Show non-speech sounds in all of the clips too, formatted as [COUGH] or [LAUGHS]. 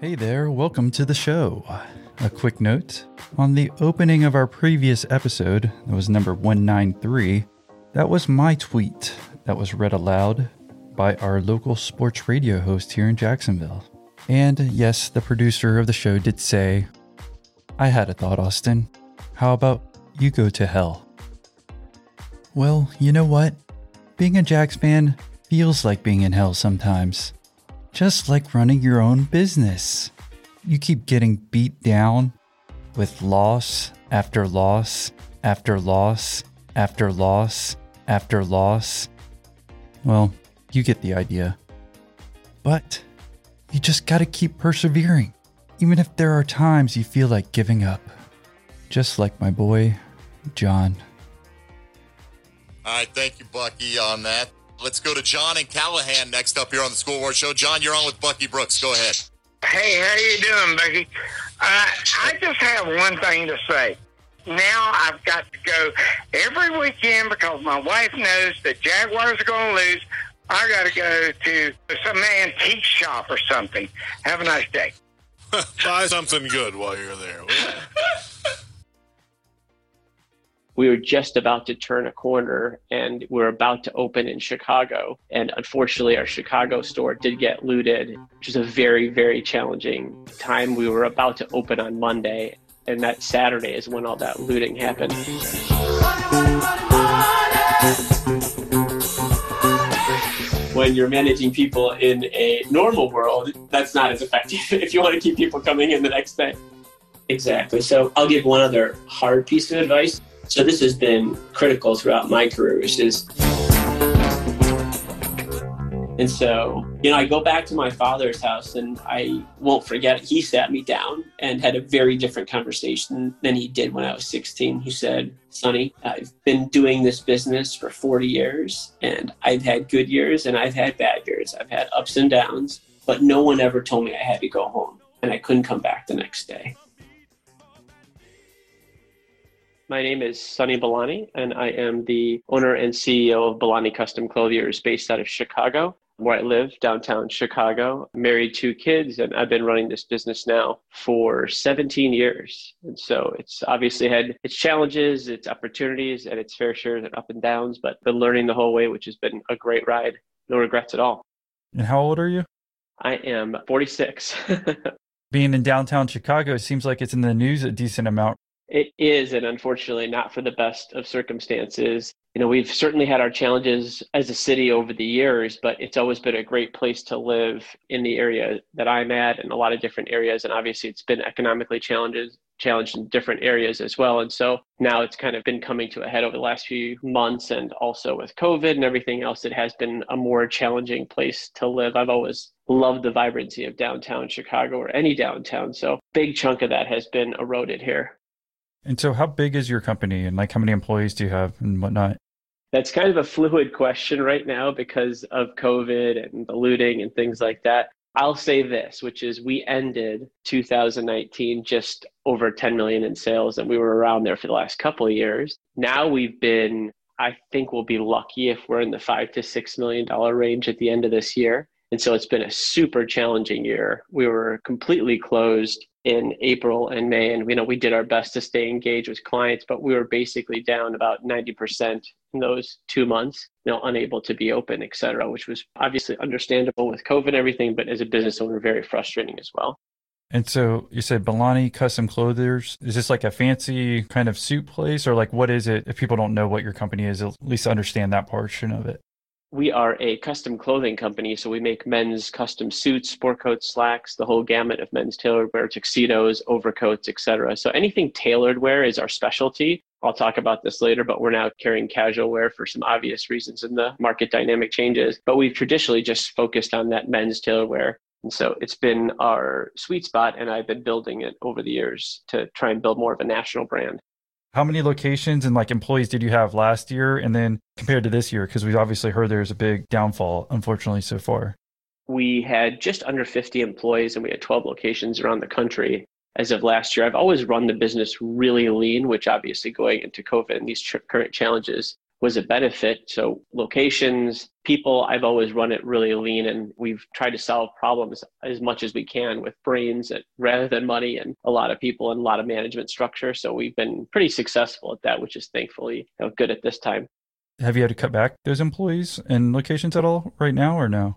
Hey there, welcome to the show. A quick note on the opening of our previous episode, that was number 193, that was my tweet that was read aloud by our local sports radio host here in Jacksonville. And yes, the producer of the show did say, I had a thought, Austin. How about you go to hell? Well, you know what? Being a Jags fan feels like being in hell sometimes just like running your own business. You keep getting beat down with loss after loss after loss after loss after loss. Well, you get the idea. But you just gotta keep persevering, even if there are times you feel like giving up. Just like my boy, John. All right, thank you, Bucky, on that. Let's go to John and Callahan next up here on the School War Show. John, you're on with Bucky Brooks. Go ahead. Hey, how you doing, Bucky? Uh, I just have one thing to say. Now I've got to go every weekend because my wife knows that Jaguars are going to lose. I got to go to some antique shop or something. Have a nice day. [LAUGHS] Buy something good while you're there. [LAUGHS] we were just about to turn a corner and we're about to open in Chicago. And unfortunately, our Chicago store did get looted, which was a very, very challenging time. We were about to open on Monday, and that Saturday is when all that looting happened. When you're managing people in a normal world, that's not as effective [LAUGHS] if you want to keep people coming in the next day. Exactly. So I'll give one other hard piece of advice so this has been critical throughout my career, which is and so, you know, I go back to my father's house and I won't forget. He sat me down and had a very different conversation than he did when I was 16. He said, Sonny, I've been doing this business for 40 years and I've had good years and I've had bad years. I've had ups and downs, but no one ever told me I had to go home and I couldn't come back the next day. My name is Sonny Balani, and I am the owner and CEO of Balani Custom Clothiers based out of Chicago, where I live, downtown Chicago. Married two kids, and I've been running this business now for 17 years. And so it's obviously had its challenges, its opportunities, and its fair share of up and downs, but been learning the whole way, which has been a great ride. No regrets at all. And how old are you? I am 46. [LAUGHS] Being in downtown Chicago, it seems like it's in the news a decent amount it is, and unfortunately, not for the best of circumstances. You know, we've certainly had our challenges as a city over the years, but it's always been a great place to live in the area that I'm at and a lot of different areas. And obviously, it's been economically challenges challenged in different areas as well. And so now it's kind of been coming to a head over the last few months and also with COVID and everything else, it has been a more challenging place to live. I've always loved the vibrancy of downtown Chicago or any downtown. So big chunk of that has been eroded here. And so, how big is your company, and like how many employees do you have, and whatnot? That's kind of a fluid question right now because of COVID and the looting and things like that. I'll say this, which is we ended 2019 just over 10 million in sales, and we were around there for the last couple of years. Now we've been, I think we'll be lucky if we're in the five to six million dollar range at the end of this year. And so it's been a super challenging year. We were completely closed in April and May, and you know we did our best to stay engaged with clients, but we were basically down about ninety percent in those two months, you know, unable to be open, et cetera, which was obviously understandable with COVID and everything, but as a business owner, very frustrating as well. And so you said Balani Custom Clothiers. Is this like a fancy kind of suit place, or like what is it? If people don't know what your company is, at least understand that portion of it we are a custom clothing company, so we make men's custom suits, sport coats, slacks, the whole gamut of men's tailored wear, tuxedos, overcoats, etc. So anything tailored wear is our specialty. I'll talk about this later, but we're now carrying casual wear for some obvious reasons in the market dynamic changes. But we've traditionally just focused on that men's tailored wear. And so it's been our sweet spot, and I've been building it over the years to try and build more of a national brand. How many locations and like employees did you have last year? And then compared to this year, because we've obviously heard there's a big downfall, unfortunately, so far. We had just under 50 employees and we had 12 locations around the country as of last year. I've always run the business really lean, which obviously going into COVID and these current challenges was a benefit. So locations, people, I've always run it really lean and we've tried to solve problems as much as we can with brains rather than money and a lot of people and a lot of management structure. So we've been pretty successful at that, which is thankfully you know, good at this time. Have you had to cut back those employees and locations at all right now or no?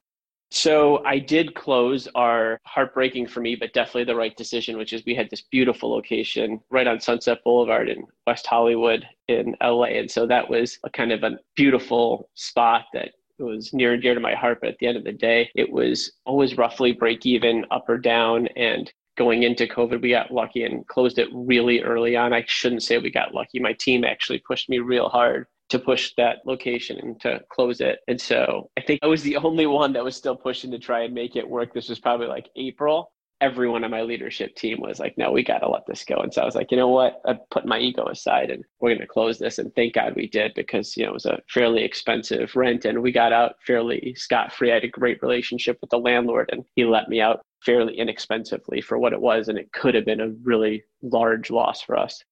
So I did close our heartbreaking for me, but definitely the right decision, which is we had this beautiful location right on Sunset Boulevard in West Hollywood in LA. And so that was a kind of a beautiful spot that was near and dear to my heart. But at the end of the day, it was always roughly break even up or down. And going into COVID, we got lucky and closed it really early on. I shouldn't say we got lucky. My team actually pushed me real hard to push that location and to close it. And so I think I was the [LAUGHS] only one that was still pushing to try and make it work. This was probably like April. Everyone on my leadership team was like, no, we got to let this go. And so I was like, you know what? I put my ego aside and we're going to close this. And thank God we did because, you know, it was a fairly expensive rent and we got out fairly scot free. I had a great relationship with the landlord and he let me out fairly inexpensively for what it was. And it could have been a really large loss for us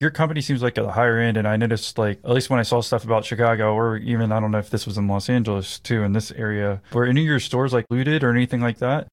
your company seems like a higher end and i noticed like at least when i saw stuff about chicago or even i don't know if this was in los angeles too in this area were any of your stores like looted or anything like that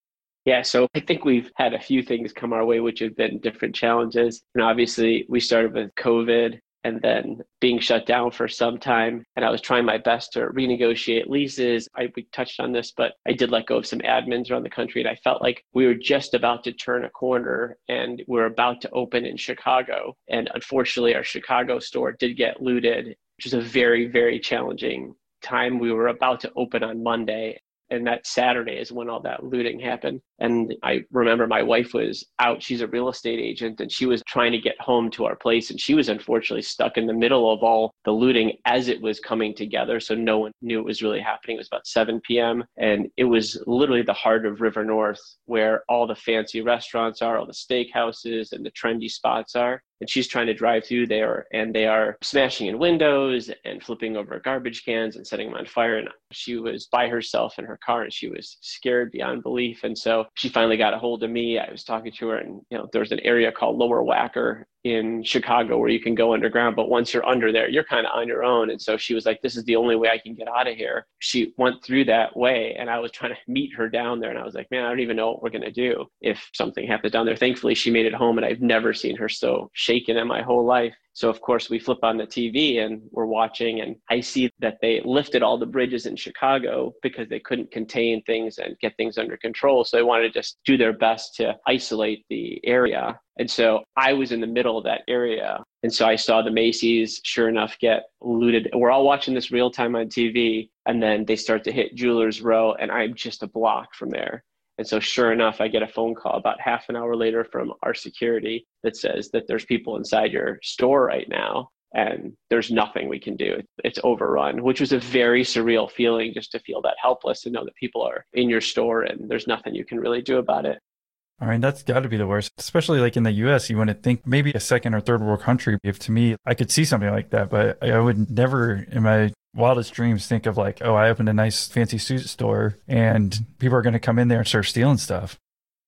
yeah, so I think we've had a few things come our way, which have been different challenges. And obviously, we started with COVID and then being shut down for some time. And I was trying my best to renegotiate leases. I we touched on this, but I did let go of some admins around the country. And I felt like we were just about to turn a corner and we are about to open in Chicago. And unfortunately, our Chicago store did get looted, which was a very, very challenging time. We were about to open on Monday and that Saturday is when all that looting happened. And I remember my wife was out. She's a real estate agent and she was trying to get home to our place. And she was unfortunately stuck in the middle of all the looting as it was coming together. So no one knew it was really happening. It was about 7 p.m. And it was literally the heart of River North where all the fancy restaurants are, all the steakhouses and the trendy spots are and she's trying to drive through there and they are smashing in windows and flipping over garbage cans and setting them on fire. And she was by herself in her car and she was scared beyond belief. And so she finally got a hold of me. I was talking to her and you know there's an area called Lower Wacker in Chicago where you can go underground, but once you're under there, you're kind of on your own. And so she was like, This is the only way I can get out of here. She went through that way, and I was trying to meet her down there. And I was like, Man, I don't even know what we're going to do if something happens down there. Thankfully, she made it home, and I've never seen her so shaken in my whole life. So, of course, we flip on the TV and we're watching, and I see that they lifted all the bridges in Chicago because they couldn't contain things and get things under control. So, they wanted to just do their best to isolate the area. And so I was in the middle of that area. And so I saw the Macy's, sure enough, get looted. We're all watching this real time on TV. And then they start to hit Jewelers Row, and I'm just a block from there. And so, sure enough, I get a phone call about half an hour later from our security that says that there's people inside your store right now and there's nothing we can do. It's overrun, which was a very surreal feeling just to feel that helpless and know that people are in your store and there's nothing you can really do about it. I mean, that's got to be the worst, especially like in the US. You wouldn't think maybe a second or third world country. If to me, I could see something like that, but I would never in my wildest dreams think of like, oh, I opened a nice fancy suit store and people are going to come in there and start stealing stuff.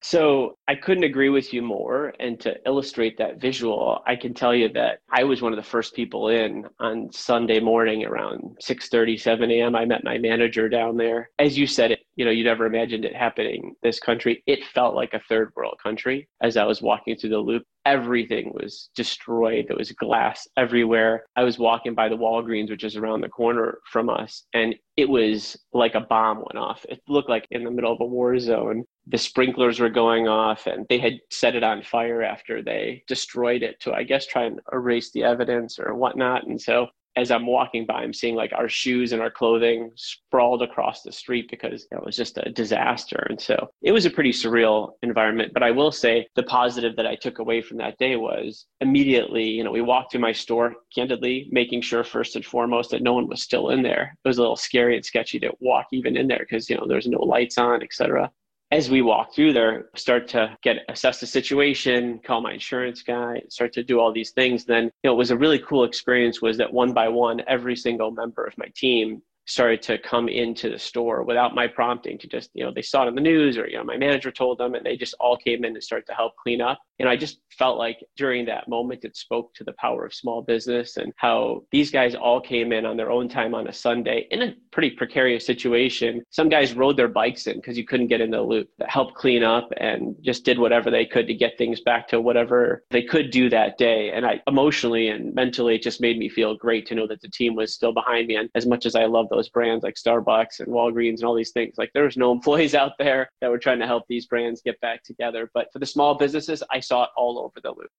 So I couldn't agree with you more. And to illustrate that visual, I can tell you that I was one of the first people in on Sunday morning around 6 30, 7 a.m. I met my manager down there. As you said it, you know, you never imagined it happening this country. It felt like a third world country as I was walking through the loop. Everything was destroyed. There was glass everywhere. I was walking by the Walgreens, which is around the corner from us, and it was like a bomb went off. It looked like in the middle of a war zone the sprinklers were going off and they had set it on fire after they destroyed it to i guess try and erase the evidence or whatnot and so as i'm walking by i'm seeing like our shoes and our clothing sprawled across the street because it was just a disaster. And so it was a pretty surreal environment. But i will say the positive that i took away from that day was immediately you know we walked through my store candidly making sure first and foremost that no one was still in there. It was a little scary and sketchy to walk even in there because you know there's no lights on etc as we walk through there, start to get assess the situation, call my insurance guy, start to do all these things. Then, you know, it was a really cool experience was that one by one, every single member of my team started to come into the store without my prompting to just, you know, they saw it on the news or, you know, my manager told them and they just all came in and started to help clean up. And I just felt like during that moment, it spoke to the power of small business and how these guys all came in on their own time on a Sunday in a pretty precarious situation. Some guys rode their bikes in because you couldn't get in the loop, that helped clean up and just did whatever they could to get things back to whatever they could do that day. And I emotionally and mentally, it just made me feel great to know that the team was still behind me. And as much as I love those brands like Starbucks and Walgreens and all these things, like there was no [LAUGHS] employees out there that were trying to help these brands get back together. But for the small businesses, I saw it all over the loop.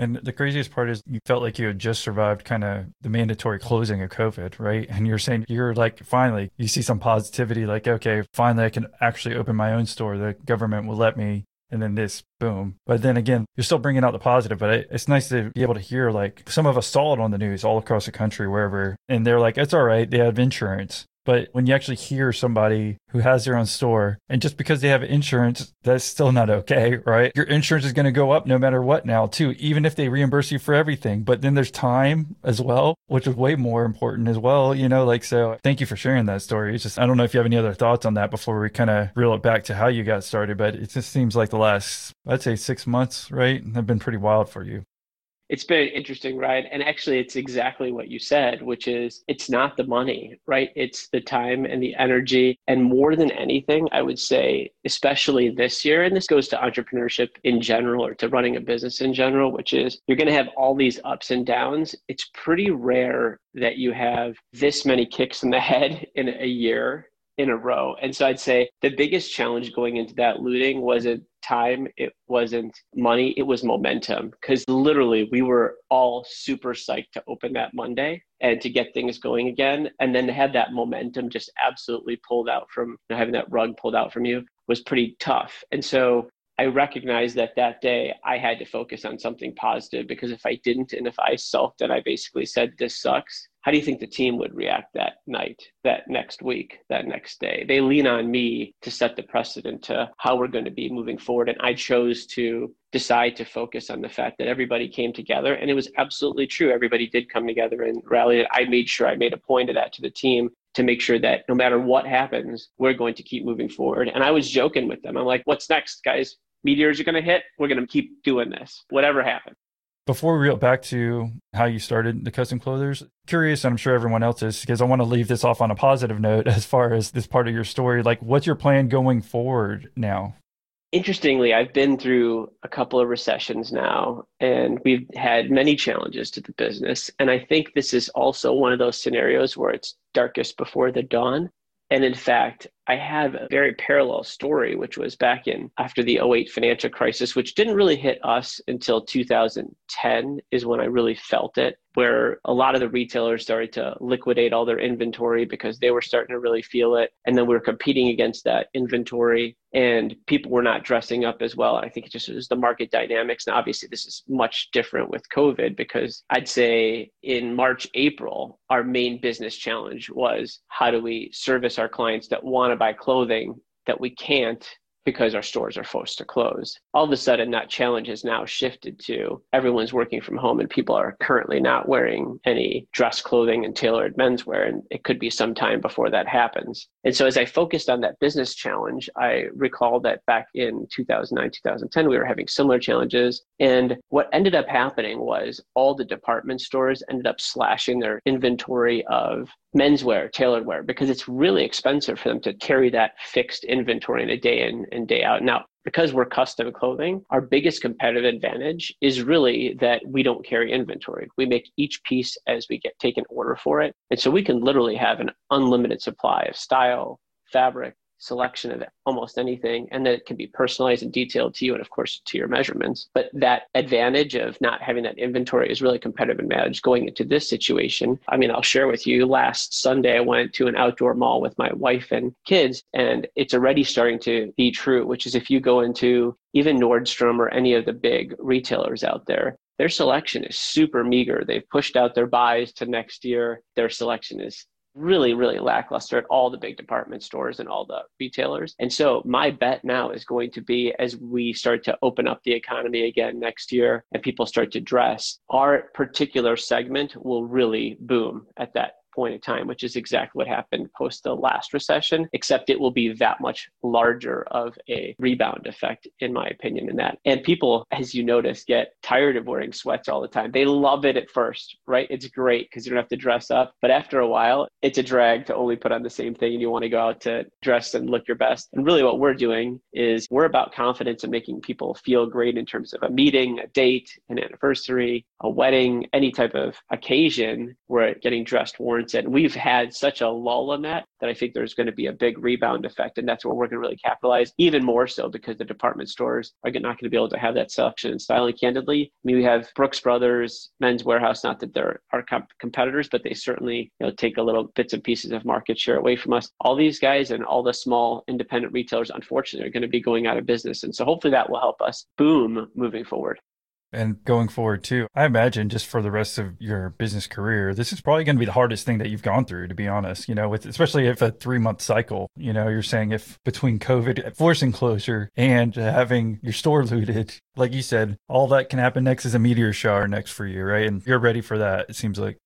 And the craziest part is you felt like you had just survived kind of the mandatory closing of COVID, right? And you're saying you're like, finally, you see some positivity, like, okay, finally, I can actually open my own store. The government will let me. And then this, boom. But then again, you're still bringing out the positive. But it's nice to be able to hear, like, some of us saw it on the news all across the country, wherever. And they're like, it's all right. They have insurance. But when you actually hear somebody who has their own store, and just because they have insurance, that's still not okay, right? Your insurance is going to go up no matter what now, too, even if they reimburse you for everything. But then there's time as well, which is way more important as well, you know? Like, so thank you for sharing that story. It's just, I don't know if you have any other thoughts on that before we kind of reel it back to how you got started, but it just seems like the last, I'd say six months, right? Have been pretty wild for you it's been an interesting ride. And actually, it's exactly what you said, which is it's not the money, right? It's the time and the energy. And more than anything, I would say, especially this year, and this goes to entrepreneurship in general or to running a business in general, which is you're going to have all these ups and downs. It's pretty rare that you have this many kicks in the [LAUGHS] head in a year in a row. And so I'd say the biggest challenge going into that looting wasn't time, it wasn't money, it was momentum. Because literally, we were all super psyched to open that Monday and to get things going again. And then to have that momentum just absolutely pulled out from you know, having that rug pulled out from you was pretty tough. And so I recognized that that day I had to focus on something positive because if I didn't and if I sulked and I basically said, this sucks, how do you think the team would react that night, that next week, that next day? They lean on me to set the precedent to how we're going to be moving forward. And I chose to decide to focus on the fact that everybody came together. And it was absolutely true. Everybody did come together and rallied. I made sure I made a point of that to the team to make sure that no matter what happens, we're going to keep moving forward. And I was joking with them. I'm like, what's next, guys? Meteors are going to hit. We're going to keep doing this, whatever happens. Before we reel back to how you started the custom clothiers, curious, and I'm sure everyone else is, because I want to leave this off on a positive note as far as this part of your story. Like, what's your plan going forward now? Interestingly, I've been through a couple of recessions now, and we've had many challenges to the business. And I think this is also one of those scenarios where it's darkest before the dawn. And in fact, I have a very parallel story, which was back in after the 08 financial crisis, which didn't really hit us until 2010 is when I really felt it where a lot of the retailers started to liquidate all their inventory because they were starting to really feel it. And then we were competing against that inventory and people were not dressing up as well. I think it just was the market dynamics. And obviously, this is much different with COVID because I'd say in March, April, our main business challenge was how do we service our clients that want to buy clothing that we can't because our stores are forced to close. All of a sudden, that challenge has now shifted to everyone's working from home and people are currently not wearing any dress clothing and tailored menswear. And it could be some time before that happens. And so, as I focused on that business challenge, I recall that back in 2009, 2010, we were having similar challenges. And what ended up happening was all the department stores ended up slashing their inventory of menswear, tailored wear, because it's really expensive for them to carry that fixed inventory in a day day out. Now, because we're custom clothing, our biggest competitive advantage is really that we don't carry inventory. We make each piece as we get taken order for it. And so we can literally have an unlimited supply of style, fabric, selection of almost anything and that it can be personalized and detailed to you and of course to your measurements. But that advantage of not having that inventory is really competitive advantage going into this situation. I mean i'll share with you last sunday i went to an outdoor mall with my wife and kids and it's already starting to be true which is if you go into even nordstrom or any of the big retailers out there their selection is super meager. They've pushed out their buys to next year. Their selection is really, really lackluster at all the big department stores and all the retailers. And so my bet now is going to be as we start to open up the economy again next year and people start to dress, our particular segment will really boom at that point in time, which is exactly what happened post the last recession, except it will be that much larger of a rebound effect, in my opinion, in that. And people, as you notice, get tired of wearing sweats all the time. They love it at first, right? It's great because you don't have to dress up. But after a while, it's a drag to only put on the same thing and you want to go out to dress and look your best. And really, what we're doing is we're about confidence and making people feel great in terms of a meeting, a date, an anniversary, a wedding, any type of occasion where getting dressed warrants it. And we've had such a lull in that that I think there's going to be a big rebound effect. And that's where we're going to really capitalize even more so because the department stores are not going to be able to have that selection and styling candidly. I mean, we have Brooks Brothers, Men's Wearhouse, not that they're our comp- competitors, but they certainly you know, take a little bits and pieces of market share away from us. All these guys and all the small independent retailers, unfortunately, are going to be going out of business. And so hopefully that will help us boom moving forward. And going forward too, I imagine just for the rest of your business career, this is probably going to be the hardest thing that you've gone through, to be honest. You know, with especially if a three month cycle, you know, you're saying if between COVID forcing closure and having your store [LAUGHS] looted, like you said, all that can happen next is a meteor shower next for you, right? And you're ready for that, it seems like.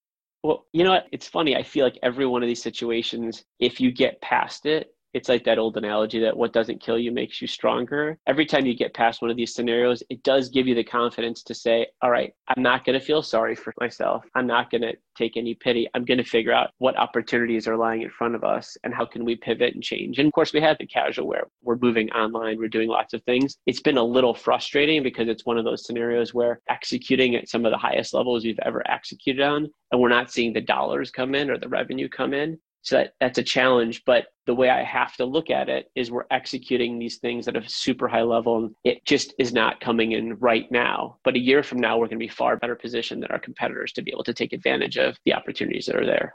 Well, you know what? It's funny. I feel like every one of these situations, if you get past it, it's like that old analogy that what doesn't kill you makes you stronger. Every time you get past one of these scenarios, it does give you the confidence to say, all right, I'm not going to feel sorry for myself. I'm not going to take any pity. I'm going to figure out what opportunities are lying in front of us and how can we pivot and change. And of course, we have the casual wear. We're moving online, we're doing lots of things. It's been a little frustrating because it's one of those scenarios where executing at some of the highest levels we've ever executed on, and we're not seeing the dollars come in or the revenue come in. So that, that's a challenge. But the way I have to look at it is we're executing these things at a super high level and it just is not coming in right now. But a year from now, we're going to be far better positioned than our competitors to be able to take advantage of the opportunities that are there.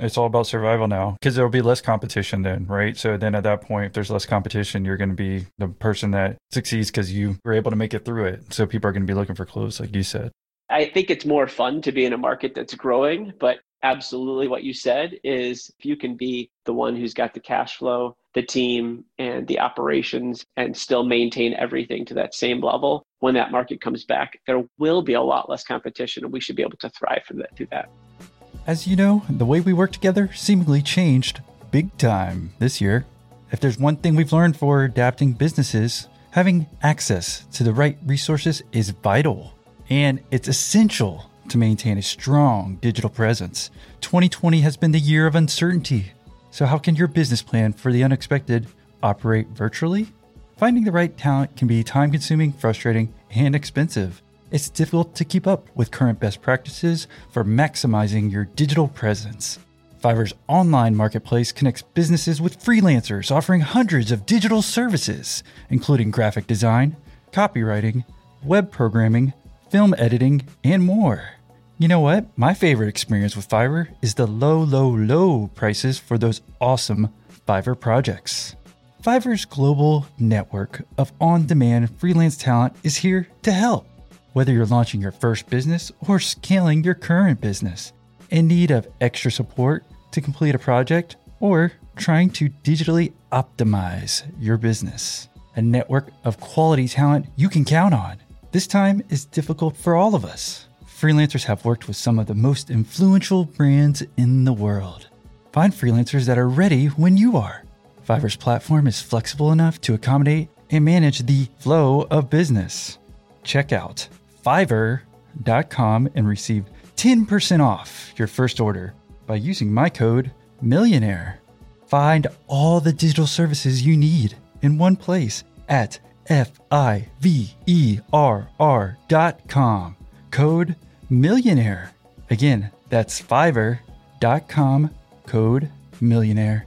It's all about survival now because there'll be less competition then, right? So then at that point, if there's less competition, you're going to be the person that succeeds because you were able to make it through it. So people are going to be looking for clues, like you said. I think it's more fun to be in a market that's growing, but absolutely what you said is if you can be the one who's got the cash flow, the team, and the operations and still maintain everything to that same level, when that market comes back, there will be a lot less competition and we should be able to thrive for that, through that. As you know, the way we work together seemingly changed big time this year. If there's one thing we've learned for adapting businesses, having access to the right resources is vital. And it's essential to maintain a strong digital presence. 2020 has been the year of uncertainty. So, how can your business plan for the unexpected operate virtually? Finding the right talent can be time consuming, frustrating, and expensive. It's difficult to keep up with current best practices for maximizing your digital presence. Fiverr's online marketplace connects businesses with freelancers offering hundreds of digital services, including graphic design, copywriting, web programming, film editing, and more. You know what? My favorite experience with Fiverr is the low, low, low prices for those awesome Fiverr projects. Fiverr's global network of on demand freelance talent is here to help. Whether you're launching your first business or scaling your current business, in need of extra support to complete a project, or trying to digitally optimize your business, a network of quality talent you can count on. This time is difficult for all of us freelancers have worked with some of the most influential brands in the world. Find freelancers that are ready when you are. Fiverr's platform is flexible enough to accommodate and manage the flow of business. Check out fiverr.com and receive 10% off your first order by using my code millionaire. Find all the digital services you need in one place at F I V E R R dot com. Code millionaire. Again, that's fiverr.com code millionaire.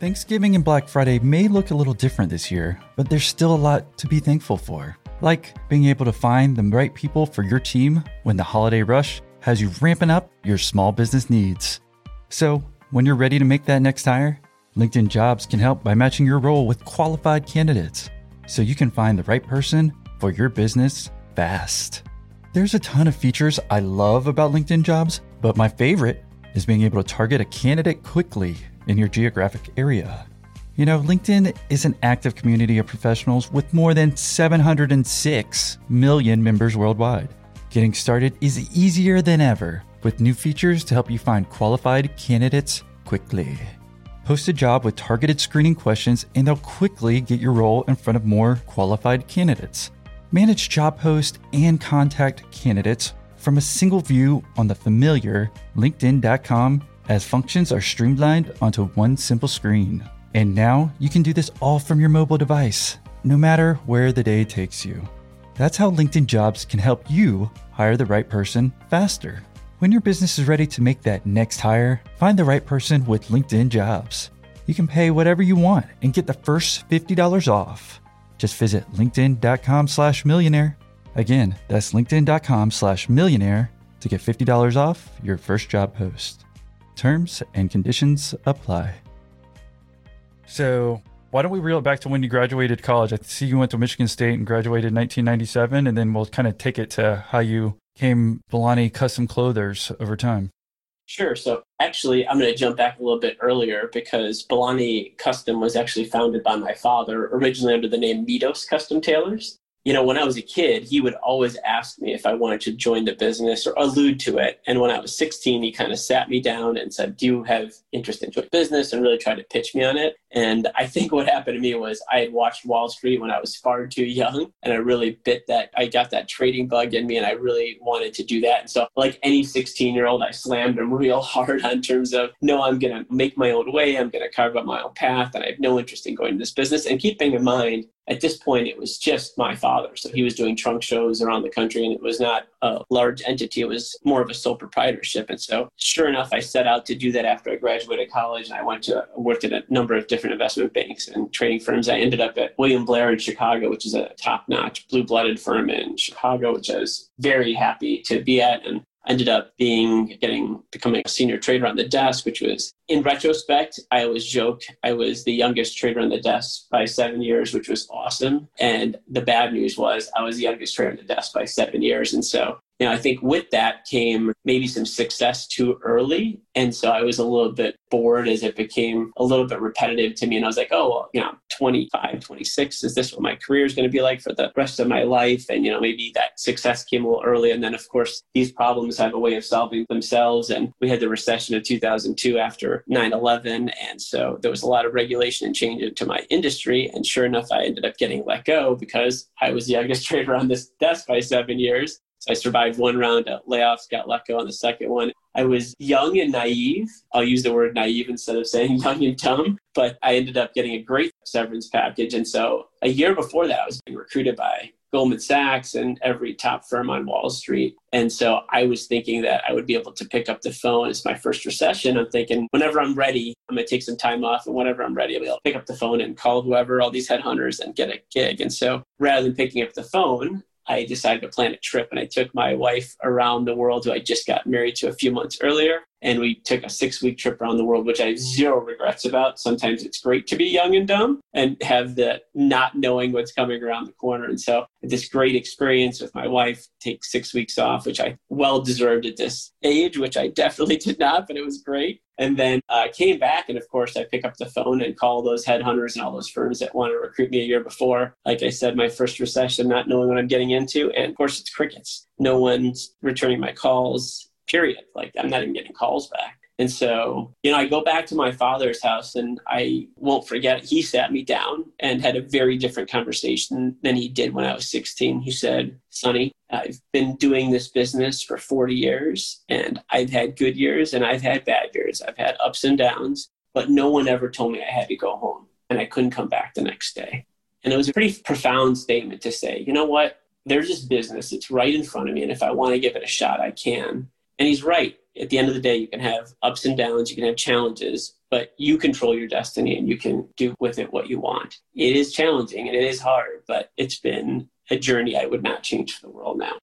Thanksgiving and Black Friday may look a little different this year, but there's still a lot to be thankful for. Like being able to find the right people for your team when the holiday rush has you ramping up your small business needs. So, when you're ready to make that next hire, LinkedIn Jobs can help by matching your role with qualified candidates so you can find the right person for your business fast. There's a ton of features I love about LinkedIn jobs, but my favorite is being able to target a candidate quickly in your geographic area. You know, LinkedIn is an active community of professionals with more than 706 million members worldwide. Getting started is easier than ever with new features to help you find qualified candidates quickly. Post a job with targeted screening questions, and they'll quickly get your role in front of more qualified candidates. Manage job posts and contact candidates from a single view on the familiar LinkedIn.com as functions are streamlined onto one simple screen. And now you can do this all from your mobile device, no matter where the day takes you. That's how LinkedIn Jobs can help you hire the right person faster. When your business is ready to make that next hire, find the right person with LinkedIn Jobs. You can pay whatever you want and get the first $50 off. Just visit linkedin.com slash millionaire. Again, that's linkedin.com slash millionaire to get $50 off your first job post. Terms and conditions apply. So, why don't we reel it back to when you graduated college? I see you went to Michigan State and graduated in 1997, and then we'll kind of take it to how you came Balani Custom Clothiers over time? Sure. So actually, I'm going to jump back a little bit earlier because Balani Custom was actually founded by my father, originally under the name Mitos Custom Tailors you know, when I was a kid, he would always ask me if I wanted to join the business or allude to it. And when I was 16, he kind of sat me down and said, Do you have interest in joining business? and really tried to pitch me on it. And I think what happened to me was I had watched Wall Street when I was far too young. And I really bit that, I got that trading bug in me and I really wanted to do that. And so, like any 16 year old, I slammed him real hard on terms of, No, I'm going to make my own way. I'm going to carve out my own path. And I have no interest in going to this business. And keeping in mind, at this point, it was just my father. So he was doing trunk shows around the country, and it was not a large entity. It was more of a sole proprietorship. And so, sure enough, I set out to do that after I graduated college. And I went to worked at a number of different investment banks and trading firms. I ended up at William Blair in Chicago, which is a top notch blue blooded firm in Chicago, which I was very happy to be at. And ended up being getting becoming a senior trader on the desk, which was in retrospect, I always joke I was the youngest trader on the desk by seven years, which was awesome. And the bad news was I was the youngest trader on the desk by seven years. And so know, I think with that came maybe some success too early. And so I was a little bit bored as it became a little bit repetitive to me. And I was like, oh, well, you know, 25, 26, is this what my career is going to be like for the rest of my life? And, you know, maybe that success came a little early. And then, of course, these problems have a way of solving themselves. And we had the recession of 2002 after 9 11. And so there was a lot of regulation and change into my industry. And sure enough, I ended up getting let go because I was the youngest [LAUGHS] trader on this desk by seven years. So I survived one round of layoffs, got let go on the second one. I was young and naive. I'll use the word naive instead of saying [LAUGHS] young and dumb, but I ended up getting a great severance package. And so a year before that, I was being recruited by Goldman Sachs and every top firm on Wall Street. And so I was thinking that I would be able to pick up the phone. It's my first recession. I'm thinking whenever I'm ready, I'm going to take some time off. And whenever I'm ready, I'll be able to pick up the phone and call whoever, all these headhunters, and get a gig. And so rather than picking up the phone, I decided to plan a trip and I took my wife around the world who I just got married to a few months earlier. And we took a six week trip around the world, which I have zero regrets about. Sometimes it's great to be young and dumb and have the not knowing what's coming around the corner. And so this great experience with my wife, take six weeks off, which I well deserved at this age, which I definitely did not, but it was great. And then uh, came back, and of course, I pick up the phone and call those headhunters and all those firms that want to recruit me a year before. Like I said, my first recession, not knowing what I'm getting into, and of course, it's crickets. No one's returning my calls. Period. Like I'm not even getting calls back. And so, you know, I go back to my father's house and I won't forget, he sat me down and had a very different conversation than he did when I was 16. He said, Sonny, I've been doing this business for 40 years and I've had good years and I've had bad years. I've had ups and downs, but no one ever told me I had to go home and I couldn't come back the next day. And it was a pretty profound statement to say, you know what? There's this business. It's right in front of me. And if I want to give it a shot, I can. And he's right at the end of the day, you can have ups and downs, you can have challenges, but you control your destiny and you can do with it what you want. It is challenging and it is hard, but it's been a journey I would not change for the world now.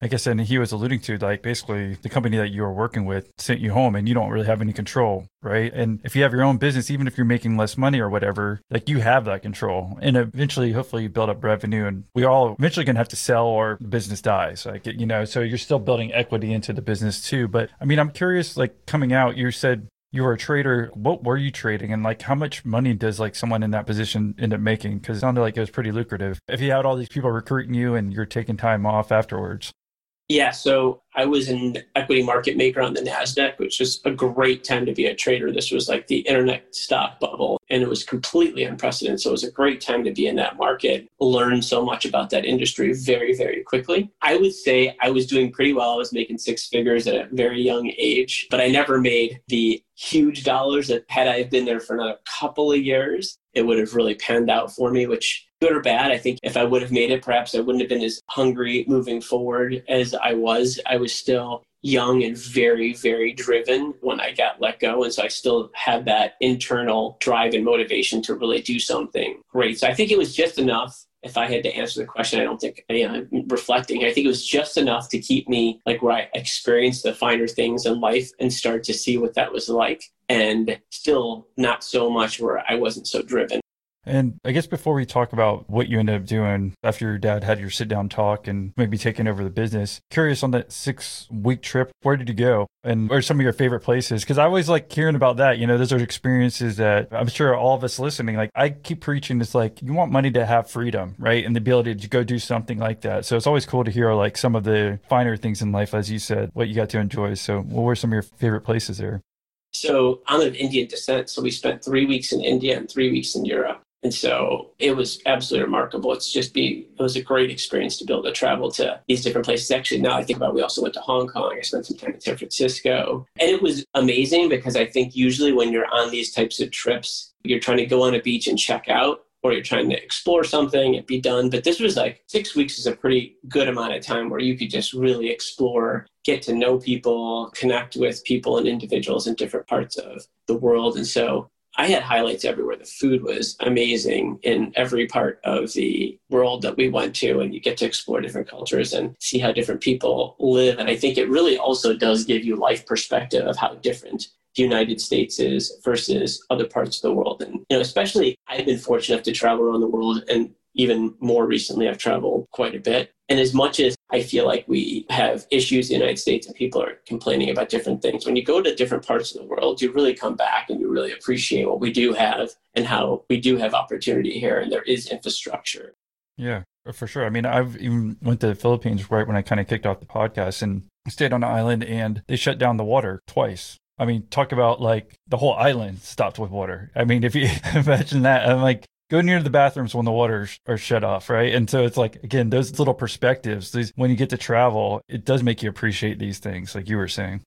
I guess, and he was alluding to like basically the company that you were working with sent you home and you don't really have any control, right? And if you have your own business, even if you're making less money or whatever, like you have that control. And eventually, hopefully, you build up revenue and we all eventually gonna have to sell or the business dies. Like, you know, so you're still building equity into the business too. But I mean, I'm curious, like coming out, you said you were a trader. What were you trading, and like how much money does like someone in that position end up making? Because it sounded like it was pretty lucrative. If you had all these people recruiting you and you're taking time off afterwards. Yeah, so I was an equity market maker on the NASDAQ, which was a great time to be a trader. This was like the internet stock bubble, and it was completely unprecedented. So it was a great time to be in that market, learn so much about that industry very, very quickly. I would say I was doing pretty well. I was making six figures at a very young age, but I never made the huge dollars that had I been there for another couple of years, it would have really panned out for me, which good or bad. I think if I would have made it, perhaps I wouldn't have been as hungry moving forward as I was. I was still young and very, very driven when I got let go. And so I still had that internal drive and motivation to really do something great. So I think it was just enough. If I had to answer the question, I don't think, you know, reflecting, I think it was just enough to keep me like where I experienced the finer things in life and start to see what that was like. And still not so much where I wasn't so driven. And I guess before we talk about what you ended up doing after your dad had your sit down talk and maybe taking over the business, curious on that six week trip, where did you go? And are some of your favorite places? Because I always like hearing about that. You know, those are experiences that I'm sure all of us listening, like I keep preaching, it's like you want money to have freedom, right? And the ability to go do something like that. So it's always cool to hear like some of the finer things in life, as you said, what you got to enjoy. So what were some of your favorite places there? So I'm of Indian descent. So we spent three weeks in India and three weeks in Europe. And so it was absolutely remarkable. It's just be it was a great experience to be able to travel to these different places. Actually, now I think about it, we also went to Hong Kong. I spent some time in San Francisco. And it was amazing because I think usually when you're on these types of trips, you're trying to go on a beach and check out or you're trying to explore something and be done. But this was like six weeks is a pretty good amount of time where you could just really explore, get to know people, connect with people and individuals in different parts of the world. And so I had highlights everywhere. The food was amazing in every part of the world that we went to, and you get to explore different cultures and see how different people live. And I think it really also does give you life perspective of how different the United States is versus other parts of the world. And you know, especially I've been fortunate enough to travel around the world and even more recently I've traveled quite a bit. And as much as I feel like we have issues in the United States and people are complaining about different things, when you go to different parts of the world, you really come back and you really appreciate what we do have and how we do have opportunity here and there is infrastructure. Yeah, for sure. I mean, I've even went to the Philippines right when I kind of kicked off the podcast and stayed on an island and they shut down the water twice. I mean, talk about like the whole island stopped with water. I mean, if you [LAUGHS] imagine that, I'm like, go near the bathrooms when the waters are shut off, right? And so it's like again, those little perspectives. These when you get to travel, it does make you appreciate these things, like you were saying.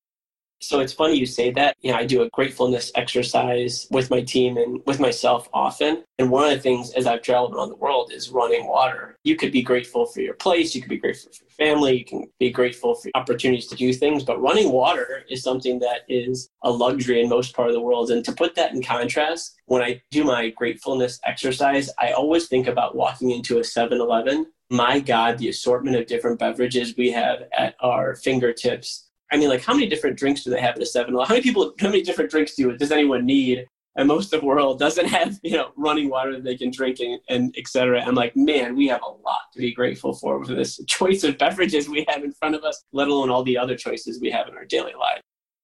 So it's funny you say that. You know, I do a gratefulness exercise with my team and with myself often. And one of the things as I've traveled around the world is running water. You could be grateful for your place, you could be grateful for your family, you can be grateful for opportunities to do things, but running water is something that is a luxury in most part of the world. And to put that in contrast, when I do my gratefulness exercise, I always think about walking into a 7-Eleven. My God, the assortment of different beverages we have at our fingertips I mean, like, how many different drinks do they have at a 7 How many people, how many different drinks do does anyone need? And most of the world doesn't [LAUGHS] have, you know, running water that they can drink and, and et cetera. I'm like, man, we have a lot to be grateful for for this [LAUGHS] choice of beverages we have in front of us, let alone all the other choices we have in our daily life.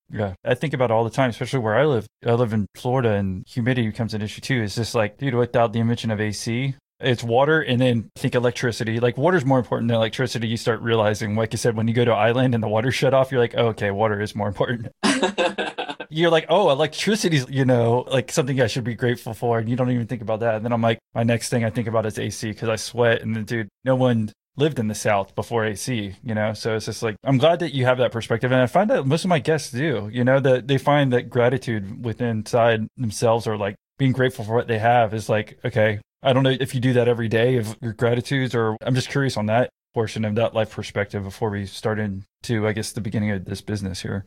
Yeah, I think about all the time, especially where I live. I live in Florida, and humidity becomes an issue too. It's just like, dude, without the invention of AC, it's water and then I think electricity. Like water is more important than electricity. You start realizing, like you said, when you go to island and the water shut off, you're like, oh, okay, water is more important. [LAUGHS] [LAUGHS] you're like, oh, electricity's, you know, like something I should be grateful for. And you don't even think about that. And then I'm like, my next thing I think about is AC because I sweat. And then, dude, no one lived in the South before AC, you know? So it's just like, I'm glad that you have that perspective. And I find that most of my guests do, you know, that they find that gratitude within inside themselves or like being grateful for what they have is like, okay, I don't know if you do that every day of your gratitudes, or I'm just curious on that portion of that life perspective before we start into, I guess, the beginning of this business here.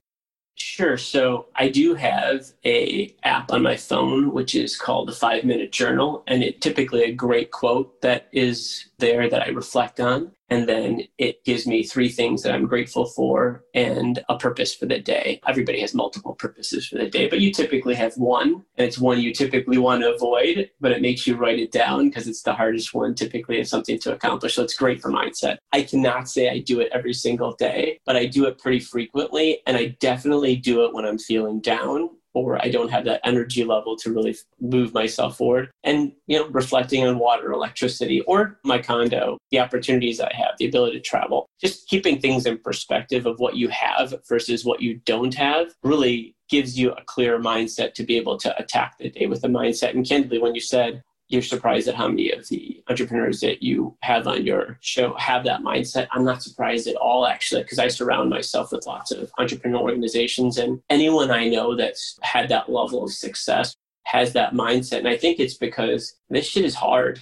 Sure. So I do have a app on my phone which is called the Five Minute Journal, and it typically a great quote that is there that I reflect on. And then it gives me three things that I'm grateful for and a purpose for the day. Everybody has multiple purposes for the day, but you typically have one, and it's one you typically want to avoid, but it makes you write it down because it's the hardest one typically of something to accomplish. So it's great for mindset. I cannot say I do it every single day, but I do it pretty frequently, and I definitely do it when I'm feeling down or I don't have that energy level to really move myself forward. And, you know, reflecting on water, electricity, or my condo, the opportunities I have, the ability to travel, just keeping things in perspective of what you have versus what you don't have really gives you a clear mindset to be able to attack the day with a mindset. And candidly, when you said, you're surprised at how many of the entrepreneurs that you have on your show have that mindset. I'm not surprised at all, actually, because I surround myself with lots of entrepreneur organizations, and anyone I know that's had that level of success has that mindset. And I think it's because this shit is hard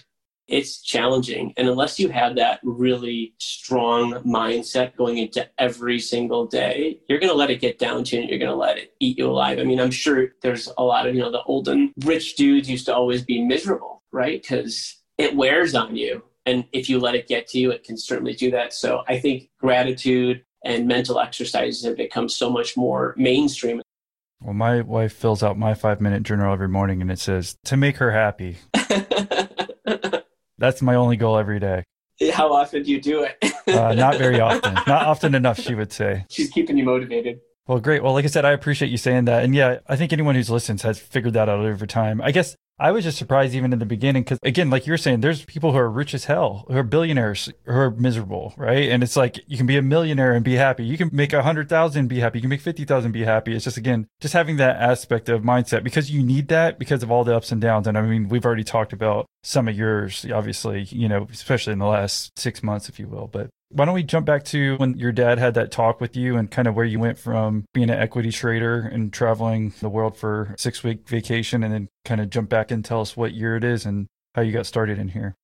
it's challenging. And unless you have that really strong mindset going into every single day, you're going to let it get down to you and you're going to let it eat you alive. I mean, I'm sure there's a lot of, you know, the olden rich dudes used to always be miserable, right? Because it wears on you. And if you let it get to you, it can certainly do that. So I think gratitude and mental exercises have become so much more mainstream. Well, my wife fills out my five minute journal every morning and it says to make her happy. [LAUGHS] That's my only goal every day. How often do you do it? uh, not very [LAUGHS] often. Not often enough, she would say. She's keeping you motivated. Well, great. Well, like I said, I appreciate you saying that. And yeah, I think anyone who's listened has figured that out over time. I guess I was just surprised even in the beginning because again, like you're saying, there's people who are rich as hell, who are billionaires, who are miserable, right? And it's like you can be a millionaire and be happy. You can make a hundred thousand be happy. You can make fifty thousand be happy. It's just again, just having that aspect of mindset because you need that because of all the ups and downs. And I mean, we've already talked about some of yours, obviously, you know, especially in the last six months, if you will. But why don't we jump back to when your dad had that talk with you and kind of where you went from being an equity trader and traveling the world for six week vacation and then kind of jump back and tell us what year it is and how you got started in here?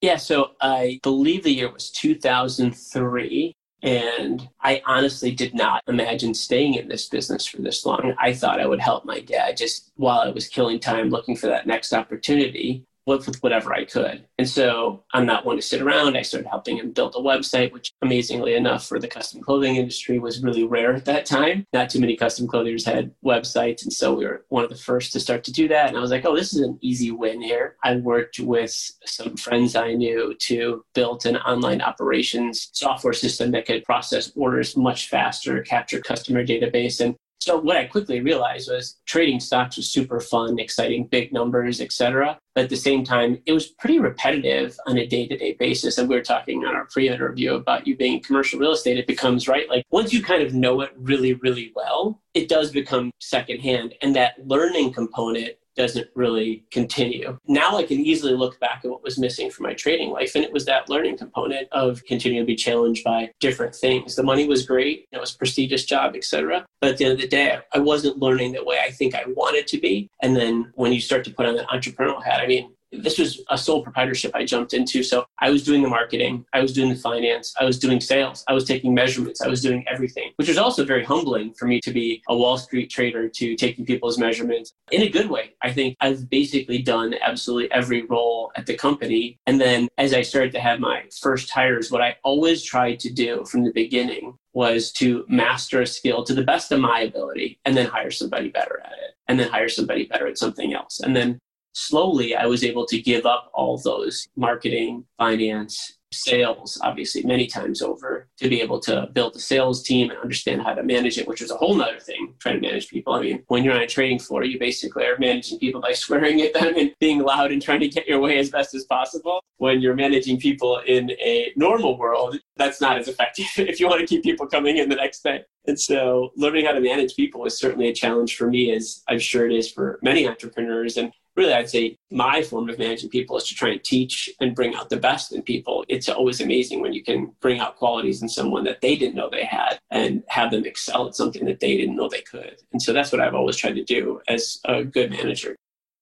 Yeah, so I believe the year was 2003. And I honestly did not imagine staying in this business for this long. I thought I would help my dad just while I was killing time looking for that next opportunity with whatever I could. And so I'm not one to sit around. I started helping him build a website, which amazingly enough for the custom clothing industry was really rare at that time. Not too many custom clothiers had websites. And so we were one of the first to start to do that. And I was like, oh, this is an easy win here. I worked with some friends I knew to build an online operations software system that could process orders much faster, capture customer database, and so what I quickly realized was trading stocks was super fun, exciting, big numbers, etc. But at the same time, it was pretty repetitive on a day-to-day basis. And we were talking on our pre-interview about you being commercial real estate. It becomes right like once you kind of know it really, really well, it does become secondhand. And that learning component doesn't really continue. Now I can easily look back at what was missing from my trading life, and it was that learning component of continuing to be challenged by different things. The money was great, it was a prestigious job, etc. But at the end of the day, I wasn't learning the way I think I wanted to be. And then when you start to put on that entrepreneurial hat, I mean, this was a sole proprietorship I jumped into. So I was doing the marketing, I was doing the finance, I was doing sales, I was taking measurements, I was doing everything, which was also very humbling for me to be a Wall Street trader to taking people's measurements in a good way. I think I've basically done absolutely every role at the company. And then as I started to have my first hires, what I always tried to do from the beginning was to master a skill to the best of my ability and then hire somebody better at it and then hire somebody better at something else and then slowly I was able to give up all those marketing, finance, sales, obviously, many times over to be able to build a sales team and understand how to manage it, which was a whole nother thing, trying to manage people. I mean, when you're on a trading floor, you basically are managing people by [LAUGHS] swearing at them and being loud and trying to get your way as best as possible. When you're managing people in a normal world, that's not as effective [LAUGHS] if you want to keep people coming in the next day. And so learning how to manage people is certainly a challenge for me, as I'm sure it is for many entrepreneurs. And really, I'd say my form of managing people is to try and teach and bring out the best in people. It's always amazing when you can bring out qualities in someone that they didn't know they had and have them excel at something that they didn't know they could. And so that's what I've always tried to do as a good manager.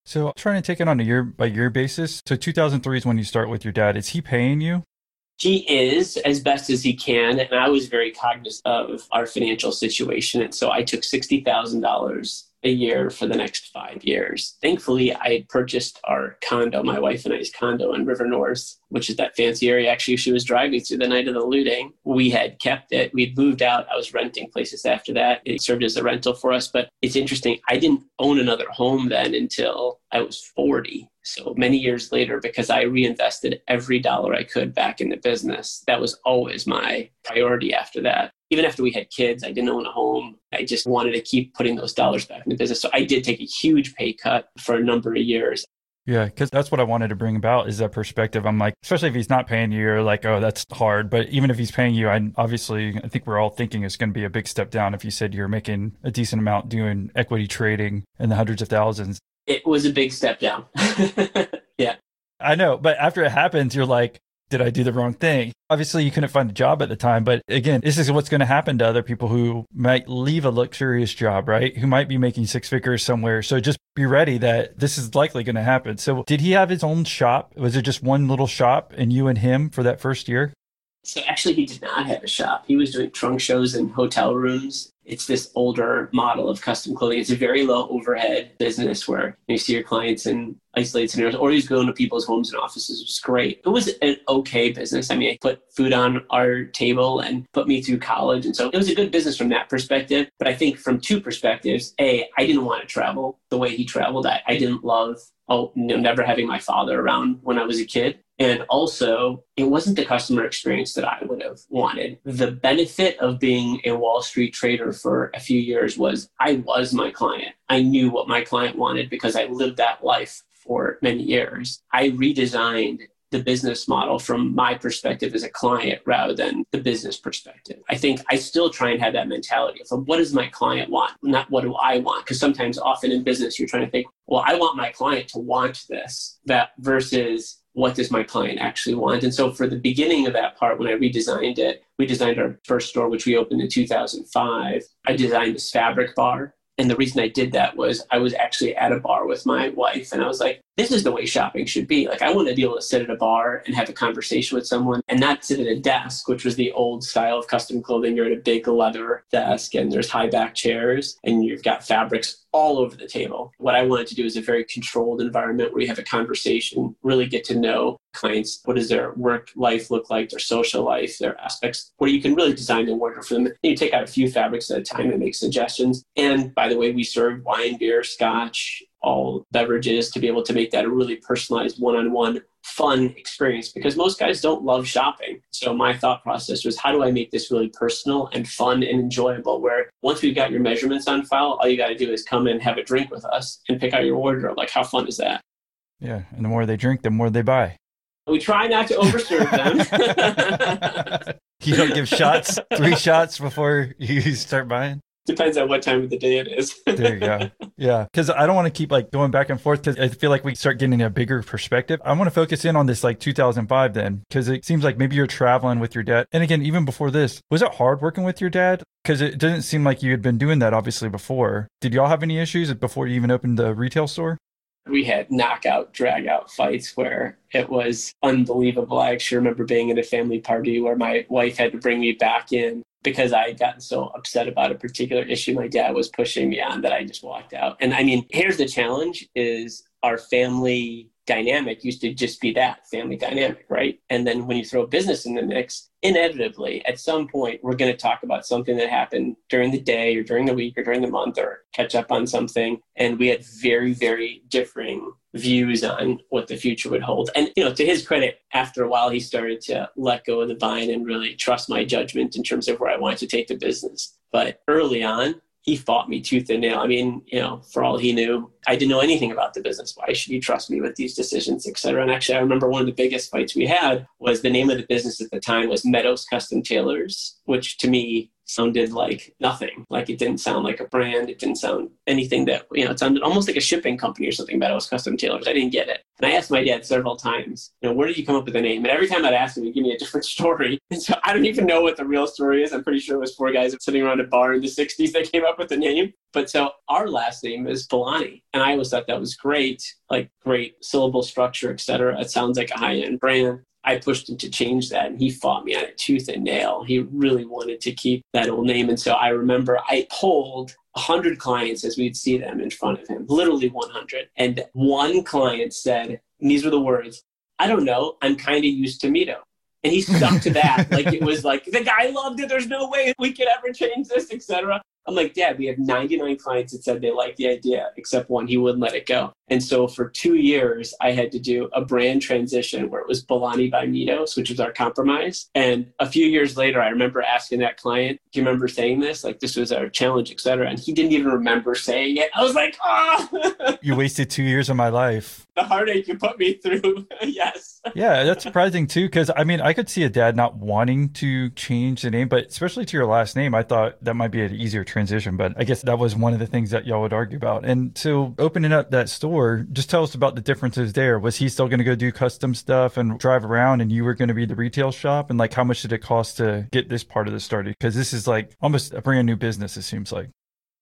So I'm trying to take it on a year by year basis. So 2003 is when you start with your dad. Is he paying you? He is as best as he can. And I was very cognizant of our financial situation. And so I took $60,000 a year for the next five years. Thankfully, I purchased our condo, my wife and I's condo in River North, which is that fancy area. Actually, she was driving through the night of the looting. We had kept it. We'd moved out. I was renting places after that. It served as a rental for us. But it's interesting. I didn't own another home then until I was 40. So many years later, because I reinvested every dollar I could back in the business, that was always my priority after that. Even after we had kids, I didn't own a home. I just wanted to keep putting those dollars back in the business. So I did take a huge pay cut for a number of years. Yeah, because that's what I wanted to bring about is that perspective. I'm like, especially if he's not paying you, you're like, oh, that's hard. But even if he's paying you, I obviously I think we're all thinking it's going to be a big step down. If you said you're making a decent amount doing equity trading in the hundreds of thousands, it was a big step down. [LAUGHS] yeah, I know. But after it happens, you're like, did I do the wrong thing? Obviously, you couldn't find a job at the time, but again, this is what's going to happen to other people who might leave a luxurious job, right? Who might be making six figures somewhere. So just be ready that this is likely going to happen. So, did he have his own shop? Was it just one little shop and you and him for that first year? So, actually, he did not have a shop. He was doing trunk shows in hotel rooms it's this older model of custom clothing. It's a very low overhead business where you see your clients in isolated scenarios, or you go into people's homes and offices. It was great. It was an okay business. I mean, I put food on our table and put me through college. And so it was a good business from that perspective. But I think from two perspectives, A, I didn't want to travel the way he traveled. I, I didn't love oh, you know, never having my father around when I was a kid. And also, it wasn't the customer experience that I would have wanted. The benefit of being a Wall Street trader for a few years was I was my client. I knew what my client wanted because I lived that life for many years. I redesigned the business model from my perspective as a client rather than the business perspective. I think I still try and have that mentality of what does my client want, not what do I want? Because sometimes, often in business, you're trying to think, well, I want my client to want this, that versus what does my client actually want? And so for the beginning of that part, when I redesigned it, we designed our first store, which we opened in 2005. I designed this fabric bar and the reason I did that was I was actually at a bar with my wife and I was like, this is the way shopping should be. Like, I want to be able to sit at a bar and have a conversation with someone and not sit at a desk, which was the old style of custom clothing. You're at a big leather desk and there's high back chairs and you've got fabrics all over the table. What I wanted to do is a very controlled environment where you have a conversation, really get to know clients. What does their work life look like, their social life, their aspects, where you can really design the wardrobe for them. And you take out a few fabrics at a time and make suggestions. And by the way, we serve wine, beer, scotch, all beverages to be able to make that a really personalized one-on-one fun experience because most guys don't love shopping. So my thought process was how do I make this really personal and fun and enjoyable where once we've got your measurements on file, all you got to do is come and have a drink with us and pick out your wardrobe. Like how fun is that? Yeah, and the more they drink, the more they buy. We try not to overserve them. [LAUGHS] you don't give shots, three [LAUGHS] shots before you start buying? Depends on what time of the day it is. [LAUGHS] there you go. Yeah. Because I don't want to keep like going back and forth because I feel like we start getting a bigger perspective. I want to focus in on this like 2005 then because it seems like maybe you're traveling with your dad. And again, even before this, was it hard working with your dad? Because it didn't seem like you had been doing that obviously before. Did y'all have any issues before you even opened the retail store? We had knockout, drag out fights where it was unbelievable. I actually remember being at a family party where my wife had to bring me back in because I had gotten so upset about a particular issue my dad was pushing me on that I just walked out. And I mean, here's the challenge is our family dynamic used to just be that family dynamic, right? And then when you throw business in the mix, inevitably at some point we're going to talk about something that happened during the day or during the week or during the month or catch up on something. And we had very, very differing views on what the future would hold. And you know, to his credit, after a while he started to let go of the vine and really trust my judgment in terms of where I wanted to take the business. But early on, he fought me tooth and nail. I mean, you know, for all he knew, I didn't know anything about the business. Why should you trust me with these decisions, et cetera? And actually, I remember one of the biggest fights we had was the name of the business at the time was Meadows Custom Tailors, which to me sounded like nothing. Like it didn't sound like a brand. It didn't sound anything that, you know, it sounded almost like a shipping company or something, but it was Custom Tailors. I didn't get it. And I asked my dad several times, you know, where did you come up with the name? And every time I'd ask him, he'd give me a different [LAUGHS] story. And so I don't even know what the real story is. I'm pretty sure it was four guys sitting around a bar in the 60s that came up with the name. But so our last name is Balani. And I always thought that was great, like great syllable structure, et cetera. It sounds like a high end brand. I pushed him to change that and he fought me on it tooth and nail. He really wanted to keep that old name. And so I remember I polled 100 clients as we'd see them in front of him, literally 100. And one client said, and these were the words, I don't know, I'm kind of used to Mito. And he stuck to that. like it was like, the guy loved it. There's no way we could ever change this, etc. I'm like, Dad, we have 99 clients that said they liked the idea, except one, he wouldn't let it go. And so for two years, I had to do a brand transition where it was Balani by Mitos, which was our compromise. And a few years later, I remember asking that client, Do you remember saying this? Like, this was our challenge, et cetera. And he didn't even remember saying it. I was like, Oh, [LAUGHS] You wasted two years of my life. the heartache you put me through. [LAUGHS] yes. Yeah, that's surprising too. Because I mean, I could see a dad not wanting to change the name, but especially to your last name, I thought that might be an easier transition. But I guess that was one of the things that y'all would argue about. And so, opening up that store, just tell us about the differences there. Was he still going to go do custom stuff and drive around, and you were going to be the retail shop? And like, how much did it cost to get this part of this started? Because this is like almost a brand new business. It seems like.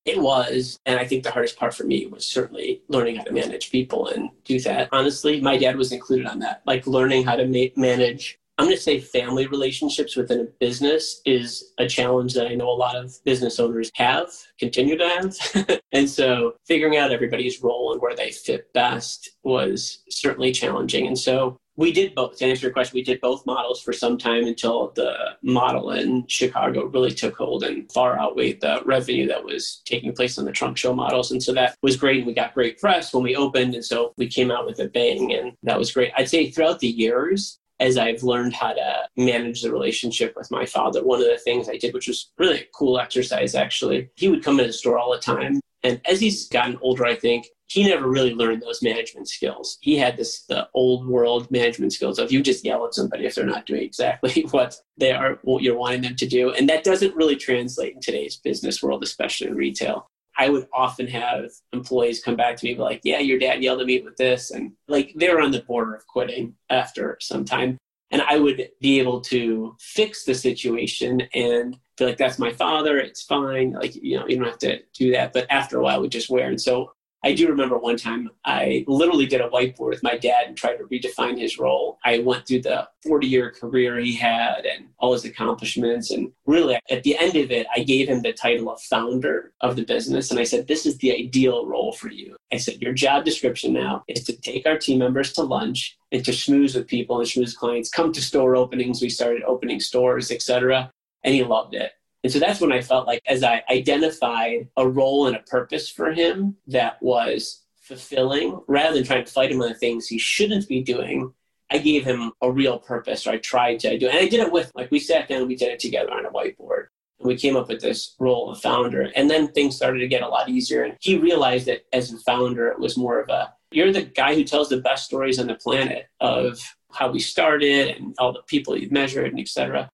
It was. And I think the hardest part for me was certainly learning how to manage people and do that. Honestly, my dad was included on that. Like learning how to ma- manage, I'm going to say family relationships within a business is a challenge that I know a lot of business owners have, continue to have. [LAUGHS] and so figuring out everybody's role and where they fit best was certainly challenging. And so we did both. To answer your question, we did both models for some time until the model in Chicago really took hold and far outweighed the revenue that was taking place on the trunk show models. And so that was great. And we got great press when we opened. And so we came out with a bang, and that was great. I'd say throughout the years, as I've learned how to manage the relationship with my father, one of the things I did, which was really a cool exercise actually, he would come in the store all the time. And as he's gotten older, I think he never really learned those management skills. He had this the old world management skills of you just yell at somebody if they're not doing exactly [LAUGHS] what they are what you're wanting them to do. And that doesn't really translate in today's business world, especially in retail. I would often have employees come back to me like, yeah, your dad yelled at me with this. And like they were on the border of quitting after some time. And I would be able to fix the situation and feel like that's my father. It's fine. Like, you know, you don't have to do that. But after a while, it would just wear. And so I do remember one time I literally did a whiteboard with my dad and tried to redefine his role. I went through the 40 year career he had and all his accomplishments. And really, at the end of it, I gave him the title of founder of the business. And I said, This is the ideal role for you. I said, Your job description now is to take our team members to lunch and to schmooze with people and schmooze clients, come to store openings. We started opening stores, etc. And he loved it. And so that's when I felt like, as I identified a role and a purpose for him that was fulfilling, rather than trying to fight him on the things he shouldn't be doing, I gave him a real purpose, or I tried to do it. And I did it with, like, we sat down and we did it together on a whiteboard. And we came up with this role of founder. And then things started to get a lot easier. And he realized that as a founder, it was more of a, you're the guy who tells the best stories on the planet of how we started and all the people you've measured and et cetera.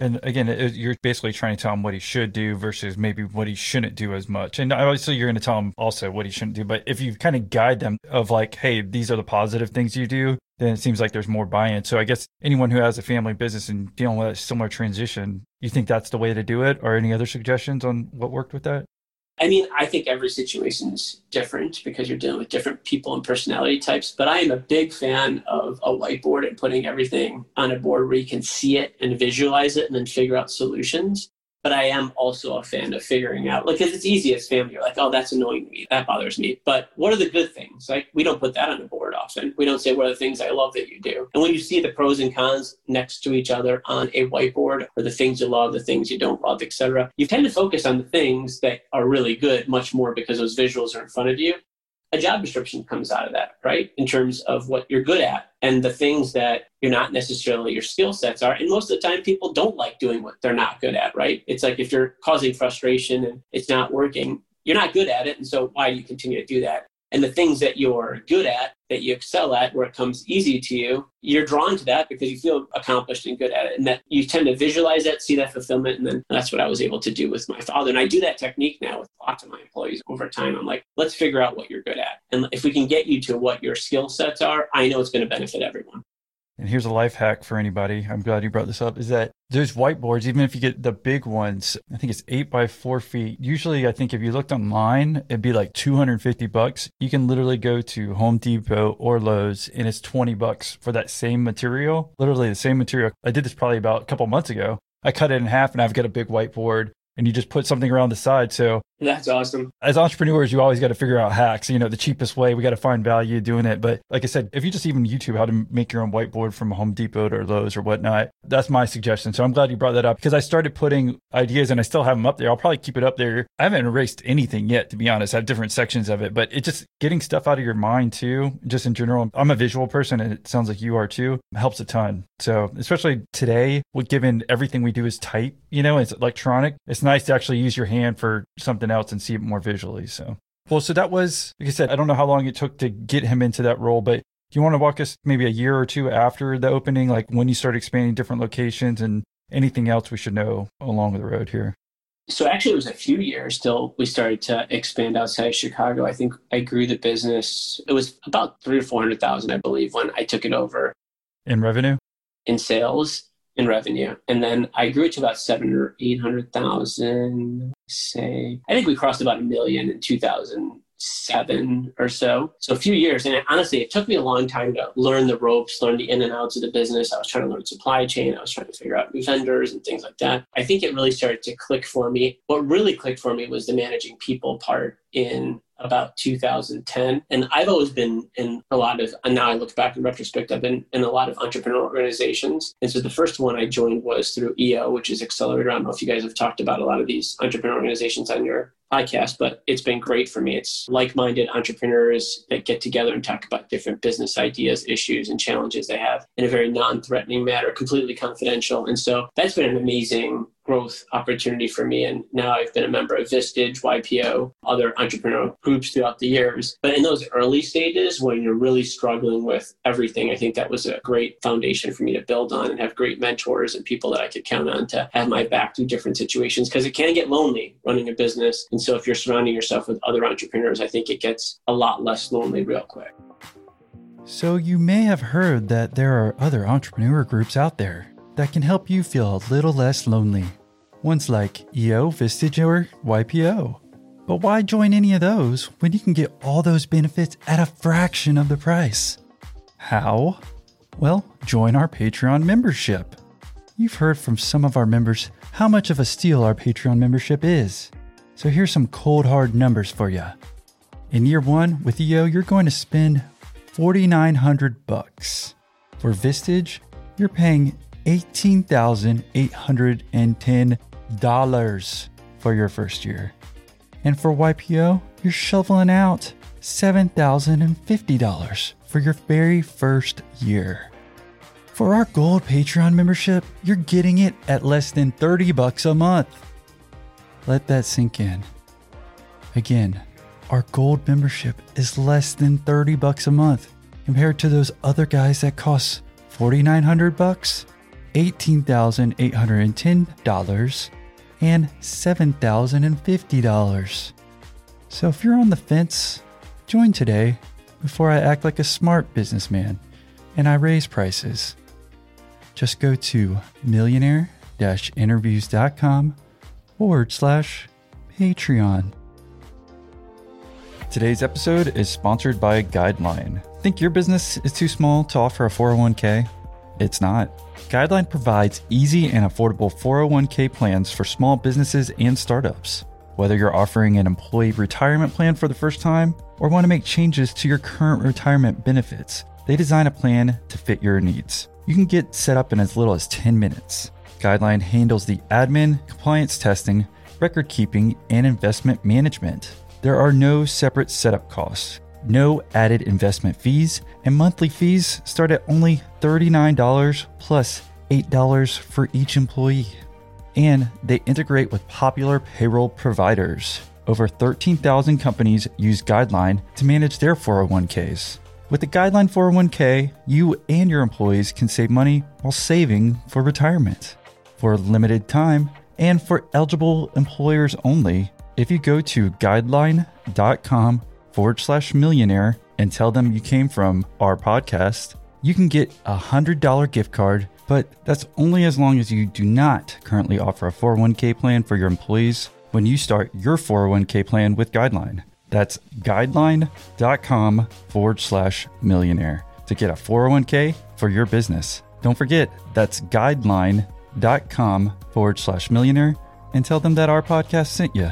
And again, it, you're basically trying to tell him what he should do versus maybe what he shouldn't do as much. And obviously, you're going to tell him also what he shouldn't do. But if you kind of guide them of like, hey, these are the positive things you do, then it seems like there's more buy-in. So I guess anyone who has a family business and dealing with a similar transition, you think that's the way to do it, or any other suggestions on what worked with that? I mean, I think every situation is different because you're dealing with different people and personality types. But I am a big fan of a whiteboard and putting everything on a board where you can see it and visualize it and then figure out solutions. But I am also a fan of figuring out, like, because it's easy as family. You're like, oh, that's annoying me. That bothers me. But what are the good things? Like, we don't put that on the board often. We don't say, what are the things I love that you do? And when you see the pros and cons next to each other on a whiteboard, or the things you love, the things you don't love, etc., you tend to focus on the things that are really good much more because those visuals are in front of you a job description comes out of that, right? In terms of what you're good at and the things that you're not necessarily your skill sets are. And most of the time, people don't like doing what they're not good at, right? It's like if you're causing frustration and it's not working, you're not good at it. And so why do you continue to do that? And the things that you're good at that you excel at where it comes easy to you you're drawn to that because you feel accomplished and good at it. And that you tend to visualize that see that fulfillment and then that's what i was able to do with my father. And i do that technique now with lots of my employees over time. I'm like let's figure out what you're good at. And if we can get you to what your skill sets are i know it's going to benefit everyone and here's a life hack for anybody. I'm glad you brought this up. Is that there's whiteboards, even if you get the big ones, I think it's eight by four feet. Usually, I think if you looked online, it'd be like 250 bucks. You can literally go to Home Depot or Lowe's and it's 20 bucks for that same material. Literally the same material. I did this probably about a couple months ago. I cut it in half and I've got a big whiteboard and you just put something around the side. So That's awesome. as entrepreneurs, you always got to figure out hacks, you know, the cheapest way. We got to find value doing it. But like I said, if you just even YouTube how to make your own whiteboard from Home Depot or Lowe's or whatnot, that's my suggestion. So I'm glad you brought that up because I started putting ideas and I still have them up there. I'll probably keep it up there. I haven't erased anything yet, to be honest. I have different sections of it, but it just getting stuff out of your mind too, just in general. I'm a visual person and it sounds like you are too, helps a ton. So especially today, with given everything we do is type, you know, it's electronic, it's nice to actually use your hand for something else and see it more visually. So, well, so that was, like I said, I don't know how long it took to get him into that role, but do you want to walk us maybe a year or two after the opening, like when you started expanding different locations and anything else we should know along the road here? So actually, it was a few years till we started to expand outside of Chicago. I think I grew the business. It was about three or four hundred thousand, I believe, when I took it over In revenue? in sales in revenue, and then I grew it to about seven or eight hundred thousand. Say, I think we crossed about a million in two thousand seven or so. So a few years. And honestly, it took me a long time to learn the ropes, learn the in and outs of the business. I was trying to learn supply chain. I was trying to figure out new vendors and things like that. I think it really started to click for me. What really clicked for me was the managing people part in about 2010. And I've always been in a lot of, and now I look back in retrospect, I've been in a lot of entrepreneurial organizations. And so the first one I joined was through EO, which is Accelerator. I don't know if you guys have talked about a lot of these entrepreneur organizations on your podcast, but it's been great for me. It's like minded entrepreneurs that get together and talk about different business ideas, issues, and challenges they have in a very non threatening manner, completely confidential. And so that's been an amazing growth opportunity for me. And now I've been a member of Vistage, YPO, other entrepreneurial groups throughout the years. But in those early stages, when you're really struggling with everything, I think that was a great foundation for me to build on and have great mentors and people that I could count on to have my back through different situations because it can get lonely running a business. And so if you're surrounding yourself with other entrepreneurs, I think it gets a lot less lonely real quick. So, you may have heard that there are other entrepreneur groups out there that can help you feel a little less lonely. Ones like EO, Vistage, or YPO. But why join any of those when you can get all those benefits at a fraction of the price? How? Well, join our Patreon membership. You've heard from some of our members how much of a steal our Patreon membership is. So here's some cold hard numbers for you. In year one with EO, you're going to spend 4900 bucks. For Vistage, you're paying $18,810 for your first year. And for YPO, you're shoveling out $7,050 for your very first year. For our gold Patreon membership, you're getting it at less than 30 bucks a month. Let that sink in. Again, our gold membership is less than 30 bucks a month compared to those other guys that cost 4900 bucks, $18,810 and $7,050. So if you're on the fence, join today before I act like a smart businessman and I raise prices. Just go to millionaire-interviews.com forward slash Patreon. Today's episode is sponsored by Guideline. Think your business is too small to offer a 401k? It's not. Guideline provides easy and affordable 401k plans for small businesses and startups. Whether you're offering an employee retirement plan for the first time or want to make changes to your current retirement benefits, they design a plan to fit your needs. You can get set up in as little as 10 minutes. Guideline handles the admin, compliance testing, record keeping, and investment management. There are no separate setup costs, no added investment fees, and monthly fees start at only $39 plus $8 for each employee. And they integrate with popular payroll providers. Over 13,000 companies use Guideline to manage their 401ks. With the Guideline 401k, you and your employees can save money while saving for retirement. For a limited time and for eligible employers only, if you go to guideline.com forward slash millionaire and tell them you came from our podcast, you can get a $100 gift card, but that's only as long as you do not currently offer a 401k plan for your employees when you start your 401k plan with Guideline. That's guideline.com forward slash millionaire to get a 401k for your business. Don't forget, that's guideline.com forward slash millionaire and tell them that our podcast sent you.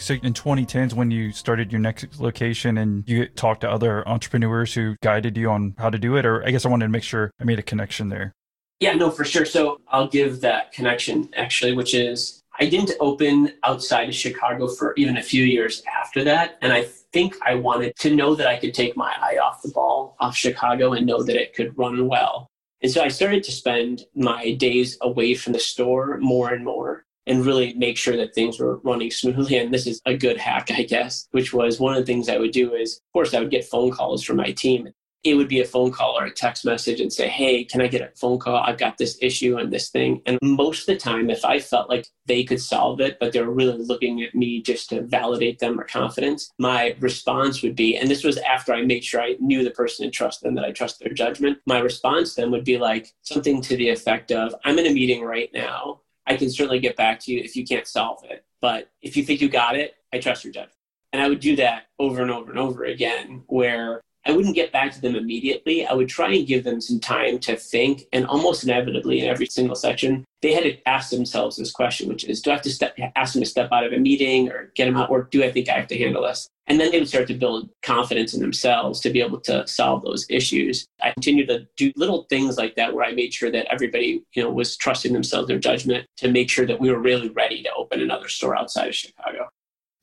So in 2010s, when you started your next location and you talked to other entrepreneurs who guided you on how to do it, or I guess I wanted to make sure I made a connection there. Yeah, no, for sure. So I'll give that connection actually, which is I didn't open outside of Chicago for even a few years after that. And I think I wanted to know that I could take my eye off the ball off Chicago and know that it could run well. And so I started to spend my days away from the store more and more and really make sure that things were running smoothly. And this is a good hack, I guess, which was one of the things I would do is, of course, I would get phone calls from my team it would be a phone call or a text message and say, Hey, can I get a phone call? I've got this issue and this thing. And most of the time, if I felt like they could solve it, but they were really looking at me just to validate them or confidence, my response would be, and this was after I made sure I knew the person and trust them, that I trust their judgment. My response then would be like something to the effect of, I'm in a meeting right now. I can certainly get back to you if you can't solve it. But if you think you got it, I trust your judgment. And I would do that over and over and over again, where I wouldn't get back to them immediately. I would try and give them some time to think. And almost inevitably, in every single section, they had to ask themselves this question, which is Do I have to step, ask them to step out of a meeting or get them out, or do I think I have to handle this? And then they would start to build confidence in themselves to be able to solve those issues. I continued to do little things like that where I made sure that everybody, you know, was trusting themselves, their judgment to make sure that we were really ready to open another store outside of Chicago.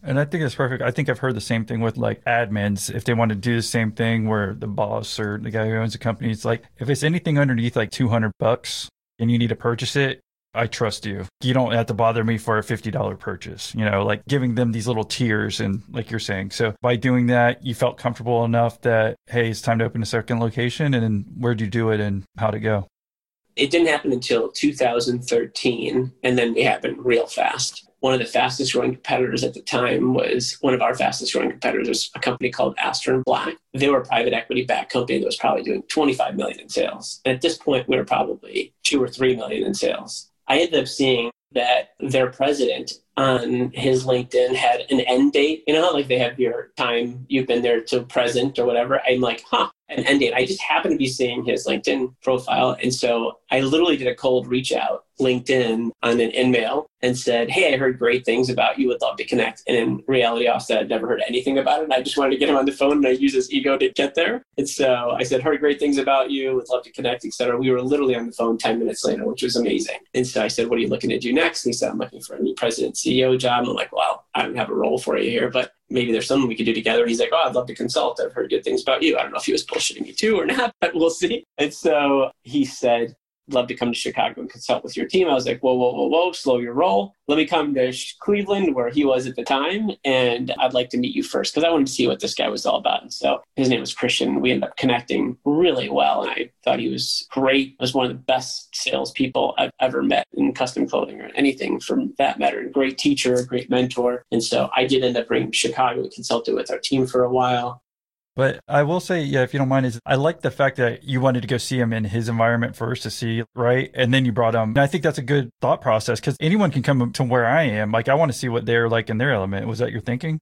And I think it's perfect. I think I've heard the same thing with like admins. If they want to do the same thing where the boss or the guy who owns the company, it's like, if it's anything underneath like 200 bucks and you need to purchase it, I trust you. You don't have to bother me for a $50 purchase, you know, like giving them these little tiers. And like you're saying, so by doing that, you felt comfortable enough that, hey, it's time to open a second location. And where'd you do it and how'd it go? It didn't happen until 2013. And then it happened real fast one of the fastest growing competitors at the time was one of our fastest growing competitors a company called Astor & Black. They were a private equity backed company that was probably doing 25 million in sales. And at this point, we were probably two or three million in sales. I ended up seeing that their president on his LinkedIn had an end date. You know like they have your time you've been there to present or whatever. I'm like, huh, an end date. I just happened to be seeing his LinkedIn profile. And so I literally did a cold reach out LinkedIn on an email and said, Hey, I heard great things about you. Would love to connect. And in reality, Austin had never heard anything about it. I just wanted to get him on the phone and I used his ego to get there. And so I said, heard great things about you. Would love to connect, etc. We were literally on the phone 10 minutes later, which was amazing. And so I said, What are you looking to do next? And he said, I'm looking for a new president CEO job. And I'm like, Well, I don't have a role for you here, but maybe there's something we could do together. He's like, Oh, I'd love to consult. I've heard good things about you. I don't know if he was bullshitting me too or not, [LAUGHS] but we'll see. And so he said, love to come to Chicago and consult with your team. I was like, whoa, whoa, whoa, whoa, slow your roll. Let me come to Cleveland, where he was at the time, and I'd like to meet you first because I wanted to see what this guy was all about. And so his name was Christian. We ended up connecting really well, and I thought he was great. He was one of the best salespeople I've ever met in custom clothing or anything from that matter. Great teacher, great mentor. And so I did end up bringing Chicago. We consulted with our team for a while. But I will say, yeah, if you don't mind, is I like the fact that you wanted to go see him in his environment first to see, right? And then you brought him. And I think that's a good thought process because anyone can come to where I am. Like, I want to see what they're like in their element. Was that your thinking?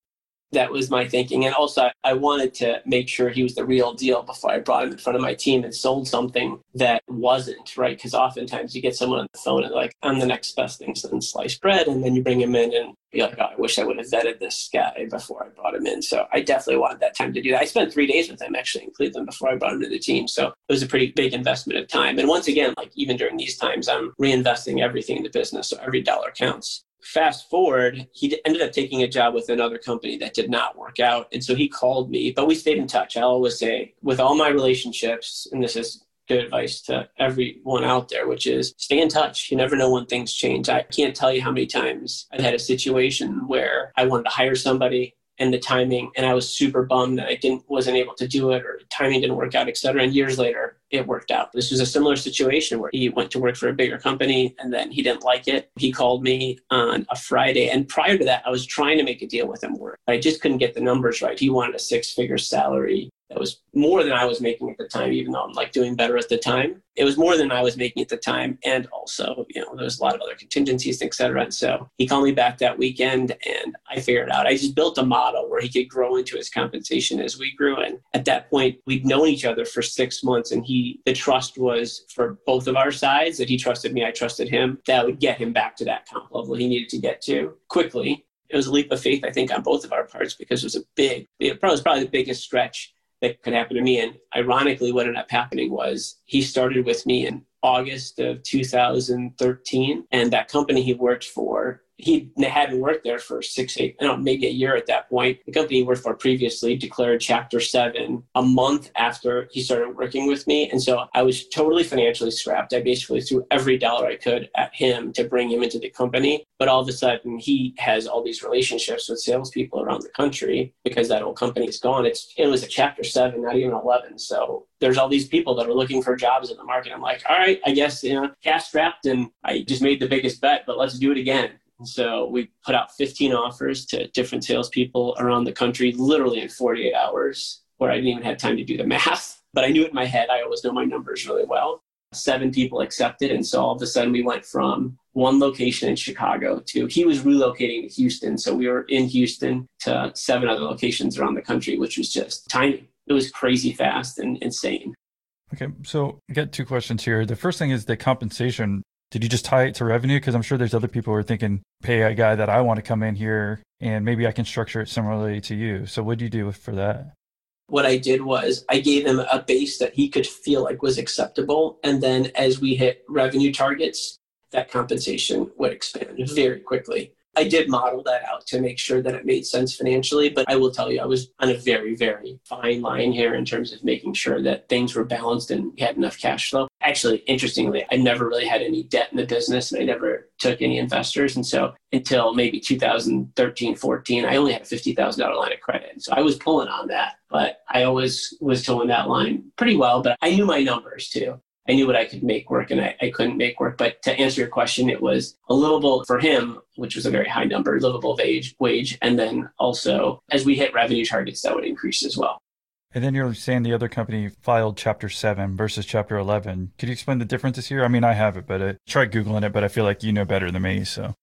That was my thinking. And also, I wanted to make sure he was the real deal before I brought him in front of my team and sold something that wasn't, right? Because oftentimes you get someone on the phone and like, I'm the next best thing since sliced bread. And then you bring him in and you're like, oh, I wish I would have vetted this guy before I brought him in. So I definitely wanted that time to do that. I spent three days with him actually in Cleveland before I brought him to the team. So it was a pretty big investment of time. And once again, like even during these times, I'm reinvesting everything in the business. So every dollar counts fast forward, he ended up taking a job with another company that did not work out. And so he called me, but we stayed in touch. I always say, with all my relationships, and this is good advice to everyone out there, which is stay in touch. You never know when things change. I can't tell you how many times I've had a situation where I wanted to hire somebody and the timing and i was super bummed that i didn't wasn't able to do it or timing didn't work out etc and years later it worked out. This was a similar situation where he went to work for a bigger company and then he didn't like it. He called me on a friday and prior to that i was trying to make a deal with him where i just couldn't get the numbers right. He wanted a six figure salary that was more than I was making at the time, even though I'm like doing better at the time. It was more than I was making at the time. And also, you know, there was a lot of other contingencies, et cetera. And so he called me back that weekend and I figured out, I just built a model where he could grow into his compensation as we grew. And at that point, we'd known each other for six months and he, the trust was for both of our sides that he trusted me, I trusted him, that would get him back to that comp level he needed to get to quickly. It was a leap of faith, I think, on both of our parts because it was a big, it was probably the biggest stretch that could happen to me. And ironically, what ended up happening was he started with me in August of 2013. And that company he worked for he hadn't worked there for six, eight, know, maybe a year at that point. The company he worked for previously declared Chapter 7 a month after he started working with me. And so I was totally financially strapped. I basically threw every dollar I could at him to bring him into the company. But all of a sudden, he has all these relationships with salespeople around the country because that old company is gone. It's, it was a Chapter 7, not even 11. So there's all these people that are looking for jobs in the market. I'm like, all right, I guess, you know, cash strapped and I just made the biggest bet, but let's do it again. So we put out 15 offers to different salespeople around the country, literally in 48 hours, where I didn't even have time to do the [LAUGHS] math. But I knew it in my head. I always know my numbers really well. Seven people accepted. And so all of a sudden we went from one location in Chicago to he was relocating to Houston. So we were in Houston to seven other locations around the country, which was just tiny. It was crazy fast and insane. Okay, so I got two questions here. The first thing is the compensation did you just tie it to revenue? Because I'm sure there's other people who are thinking, pay a guy that I want to come in here and maybe I can structure it similarly to you. So what do you do for that? What I did was I gave him a base that he could feel like was acceptable. And then as we hit revenue targets, that compensation would expand very quickly. I did model that out to make sure that it made sense financially, but I will tell you, I was on a very, very fine line here in terms of making sure that things were balanced and had enough cash flow. Actually, interestingly, I never really had any debt in the business and I never took any investors. And so until maybe 2013, 14, I only had a $50,000 line of credit. So I was pulling on that, but I always was towing that line pretty well, but I knew my numbers too. I knew what I could make work and I, I couldn't make work. But to answer your question, it was a livable for him, which was a very high number, livable wage, wage. And then also as we hit revenue targets, that would increase as well. And then you're saying the other company filed Chapter 7 versus Chapter 11. Could you explain the differences here? I mean, I have it, but I tried Googling it, but I feel like you know better than me. So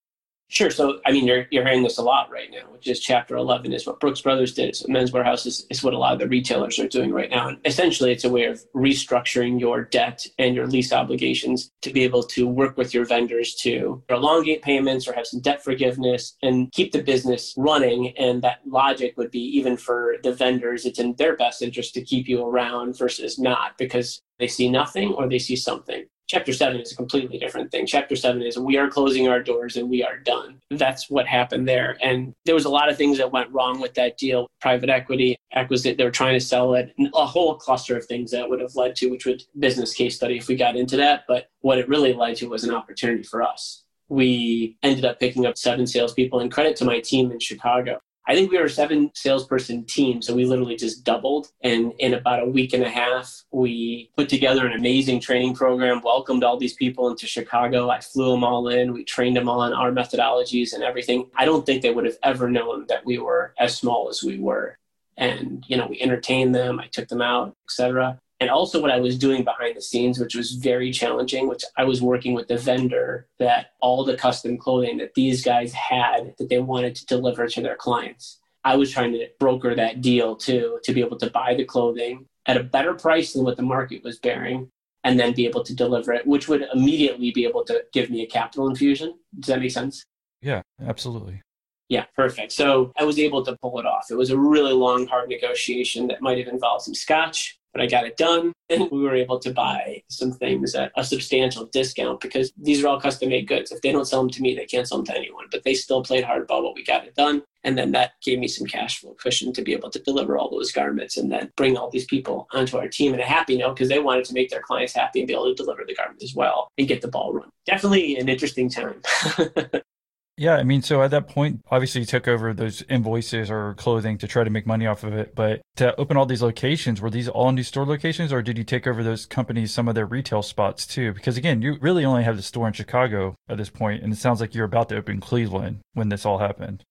Sure. So, I mean, you're, you're hearing this a lot right now, which is Chapter 11 is what Brooks Brothers did. So Men's Wearhouse is, is what a lot of the retailers are doing right now. And essentially, it's a way of restructuring your debt and your lease obligations to be able to work with your vendors to elongate payments or have some debt forgiveness and keep the business running. And that logic would be even for the vendors, it's in their best interest to keep you around versus not because they see nothing or they see something. Chapter 7 is a completely different thing. Chapter 7 is we are closing our doors and we are done. That's what happened there. And there was a lot of things that went wrong with that deal. Private equity acquisition, they were trying to sell it, a whole cluster of things that would have led to, which would business case study if we got into that. But what it really led to was an opportunity for us. We ended up picking up seven salespeople and credit to my team in Chicago. I think we were a seven salesperson team, so we literally just doubled. And in about a week and a half, we put together an amazing training program, welcomed all these people into Chicago. I flew them all in. We trained them on our methodologies and everything. I don't think they would have ever known that we were as small as we were. And, you know, we entertained them. I took them out, etc and also what I was doing behind the scenes, which was very challenging, which I was working with the vendor that all the custom clothing that these guys had that they wanted to deliver to their clients. I was trying to broker that deal too, to be able to buy the clothing at a better price than what the market was bearing and then be able to deliver it, which would immediately be able to give me a capital infusion. Does that make sense? Yeah, absolutely. Yeah, perfect. So I was able to pull it off. It was a really long, hard negotiation that might have involved some scotch, but I got it done. And we were able to buy some things at a substantial discount because these are all custom made goods. If they don't sell them to me, they can't sell them to anyone. But they still played hardball, but we got it done. And then that gave me some cash flow cushion to be able to deliver all those garments and then bring all these people onto our team in a happy note because they wanted to make their clients happy and be able to deliver the garments as well and get the ball run. Definitely an interesting time. [LAUGHS] Yeah, I mean, so at that point, obviously you took over those invoices or clothing to try to make money off of it. But to open all these locations, were these all new store locations or did you take over those companies, some of their retail spots too? Because again, you really only have the store in Chicago at this point, and it sounds like you're about to open Cleveland when this all happened.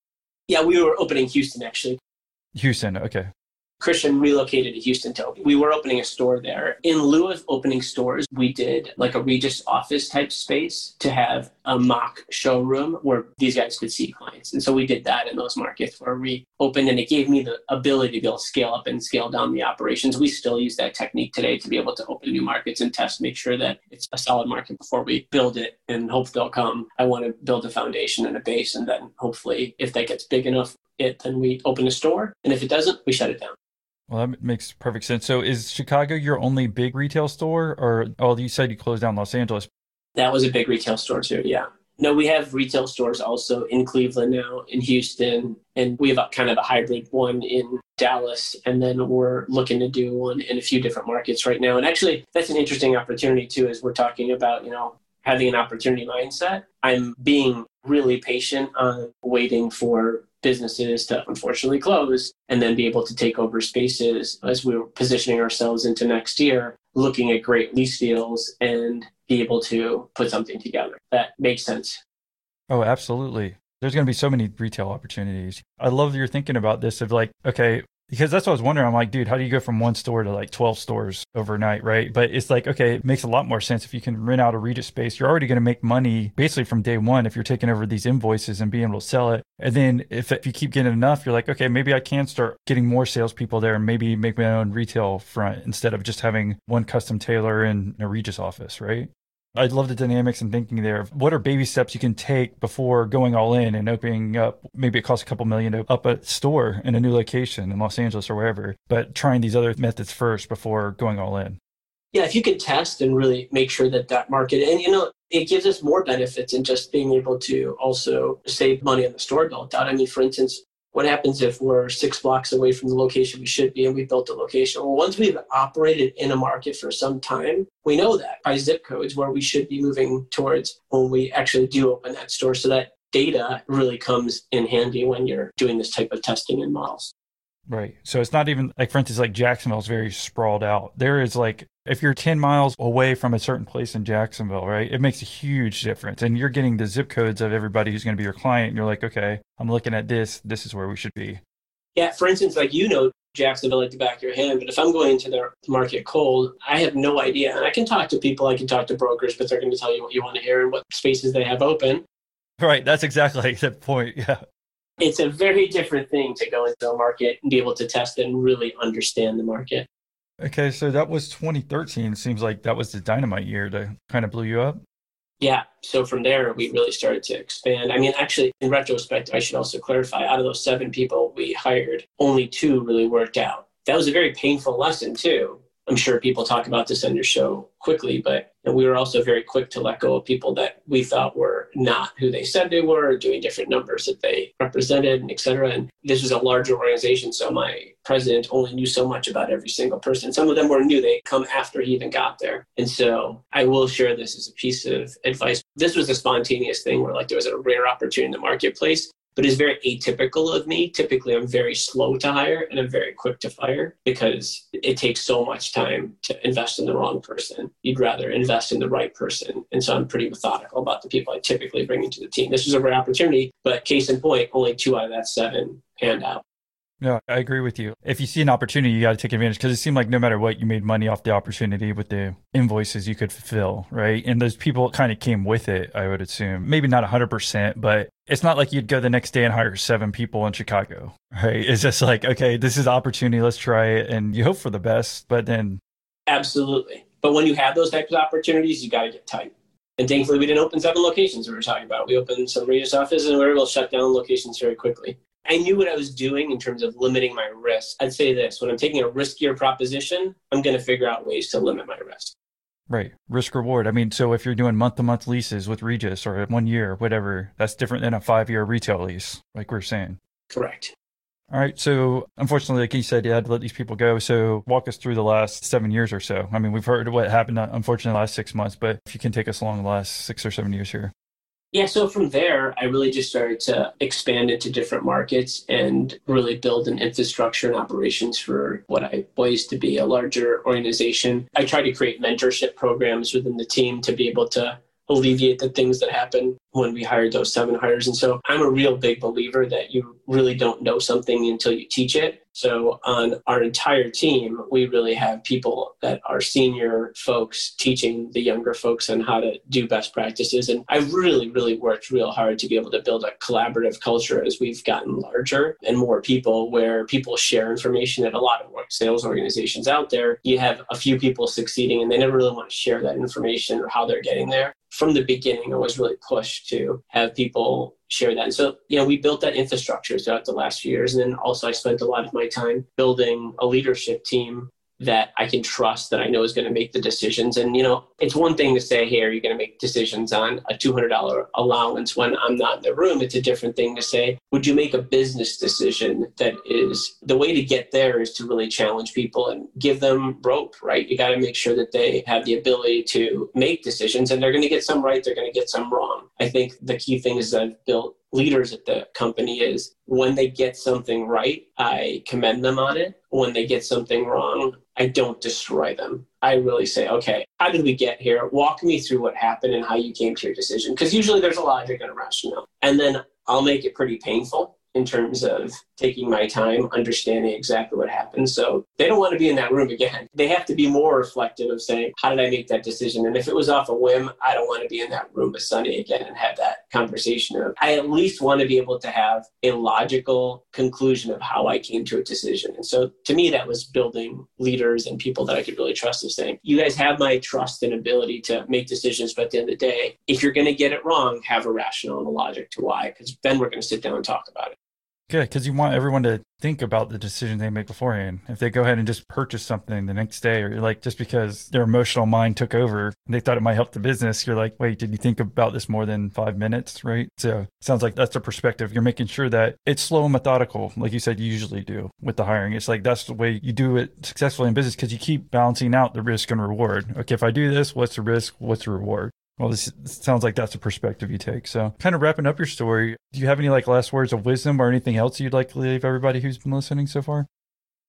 Yeah, we were opening Houston actually. Houston, okay. Christian relocated to Houston to open. We were opening a store there. In lieu of opening stores, we did like a Regus office type space to have a mock showroom where these guys could see clients. And so we did that in those markets where we opened and it gave me the ability to be able to scale up and scale down the operations. We still use that technique today to be able to open new markets and test, make sure that it's a solid market before we build it and hope they'll come. I want to build a foundation and a base and then hopefully if that gets big enough, it then we open a store. And if it doesn't, we shut it down. Well, that makes perfect sense. So, is Chicago your only big retail store, or oh, you said you closed down Los Angeles? That was a big retail store too. Yeah. No, we have retail stores also in Cleveland now, in Houston, and we have a kind of a hybrid one in Dallas, and then we're looking to do one in a few different markets right now. And actually, that's an interesting opportunity too, as we're talking about, you know, having an opportunity mindset. I'm being really patient on waiting for businesses to unfortunately close and then be able to take over spaces as we're positioning ourselves into next year, looking at great lease deals and be able to put something together that makes sense. Oh, absolutely. There's going to be so many retail opportunities. I love that you're thinking about this of like, okay, because that's what I was wondering. I'm like, dude, how do you go from one store to like 12 stores overnight, right? But it's like, okay, it makes a lot more sense if you can rent out a Regus space. You're already going to make money basically from day one if you're taking over these invoices and being able to sell it. And then if, if you keep getting enough, you're like, okay, maybe I can start getting more salespeople there and maybe make my own retail front instead of just having one custom tailor in a Regus office, right? I love the dynamics and thinking there. What are baby steps you can take before going all in and opening up? Maybe it costs a couple million to up a store in a new location in Los Angeles or wherever, but trying these other methods first before going all in. Yeah, if you can test and really make sure that that market, and you know, it gives us more benefits in just being able to also save money on the store built out. I mean, for instance, what happens if we're six blocks away from the location we should be and we built a location? Well, once we've operated in a market for some time, we know that by zip codes where we should be moving towards when we actually do open that store. So that data really comes in handy when you're doing this type of testing and models. Right. So it's not even like, for instance, like Jacksonville is very sprawled out. There is like, if you're 10 miles away from a certain place in Jacksonville, right, it makes a huge difference. And you're getting the zip codes of everybody who's going to be your client. And you're like, okay, I'm looking at this. This is where we should be. Yeah. For instance, like, you know, Jacksonville at the back of your hand. But if I'm going into the market cold, I have no idea. And I can talk to people, I can talk to brokers, but they're going to tell you what you want to hear and what spaces they have open. Right. That's exactly [LAUGHS] the point. Yeah it's a very different thing to go into a market and be able to test and really understand the market. Okay, so that was 2013. Seems like that was the dynamite year to kind of blew you up. Yeah. So from there, we really started to expand. I mean, actually, in retrospect, I should also clarify out of those seven people we hired, only two really worked out. That was a very painful lesson, too. I'm sure people talk about this on your show quickly, but we were also very quick to let go of people that we thought were not who they said they were, doing different numbers that they represented, and et cetera. And this was a larger organization, so my president only knew so much about every single person. Some of them were new; they come after he even got there. And so I will share this as a piece of advice. This was a spontaneous thing where like there was a rare opportunity in the marketplace but it's very atypical of me. Typically, I'm very slow to hire and I'm very quick to fire because it takes so much time to invest in the wrong person. You'd rather invest in the right person. And so I'm pretty methodical about the people I typically bring into the team. This was a rare opportunity, but case in point, only two out of that seven panned out. No, I agree with you. If you see an opportunity, you got to take advantage because it seemed like no matter what, you made money off the opportunity with the invoices you could fulfill, right? And those people kind of came with it, I would assume. Maybe not 100%, but it's not like you'd go the next day and hire seven people in Chicago, right? It's just like, okay, this is opportunity, let's try it. And you hope for the best, but then. Absolutely. But when you have those types of opportunities, you got to get tight. And thankfully, we didn't open seven locations we were talking about. We opened some Regus offices and we were able to shut down locations very quickly. I knew what I was doing in terms of limiting my risk. I'd say this when I'm taking a riskier proposition, I'm going to figure out ways to limit my risk. Right. Risk reward. I mean, so if you're doing month to month leases with Regus or one year, whatever, that's different than a five year retail lease, like we're saying. Correct. All right. So unfortunately, like you said, you had to let these people go. So walk us through the last seven years or so. I mean, we've heard what happened, unfortunately, the last six months, but if you can take us along the last six or seven years here. Yeah, so from there, I really just started to expand into different markets and really build an infrastructure and operations for what I poised to be a larger organization. I tried to create mentorship programs within the team to be able to alleviate the things that happen when we hired those seven hires. And so I'm a real big believer that you really don't know something until you teach it. So on our entire team, we really have people that are senior folks teaching the younger folks on how to do best practices. And I've really, really worked real hard to be able to build a collaborative culture as we've gotten larger and more people where people share information at a lot of work sales organizations out there. You have a few people succeeding and they never really want to share that information or how they're getting there from the beginning, I was really pushed to have people share that. And so, you know, we built that infrastructure throughout the last few years. And then also, I spent a lot of my time building a leadership team that I can trust that I know is going to make the decisions. And, you know, it's one thing to say, hey, are you going to make decisions on a $200 allowance when I'm not in the room? It's a different thing to say, would you make a business decision that is the way to get there is to really challenge people and give them rope, right? You got to make sure that they have the ability to make decisions and they're going to get some right, they're going to get some wrong. I think the key thing is I've built leaders at the company is when they get something right, I commend them on it. When they get something wrong, I don't destroy them. I really say, okay, how did we get here? Walk me through what happened and how you came to your decision. Because usually there's a logic and a rationale. And then I'll make it pretty painful in terms of taking my time, understanding exactly what happened. So they don't want to be in that room again. They have to be more reflective of saying, how did I make that decision? And if it was off a whim, I don't want to be in that room with Sonny again and have that conversation of, I at least want to be able to have a logical conclusion of how I came to a decision. And so to me, that was building leaders and people that I could really trust of saying, you guys have my trust and ability to make decisions. But at the end of the day, if you're going to get it wrong, have a rationale and a logic to why, because then we're going to sit down and talk about it. Good, because you want everyone to think about the decision they make beforehand. If they go ahead and just purchase something the next day, or like just because their emotional mind took over, they thought it might help the business, you're like, wait, did you think about this more than five minutes? Right. So sounds like that's the perspective. You're making sure that it's slow and methodical, like you said, you usually do with the hiring. It's like that's the way you do it successfully in business because you keep balancing out the risk and reward. Okay, if I do this, what's the risk? What's the reward? Well, this sounds like that's a perspective you take. So, kind of wrapping up your story, do you have any like last words of wisdom or anything else you'd like to leave everybody who's been listening so far?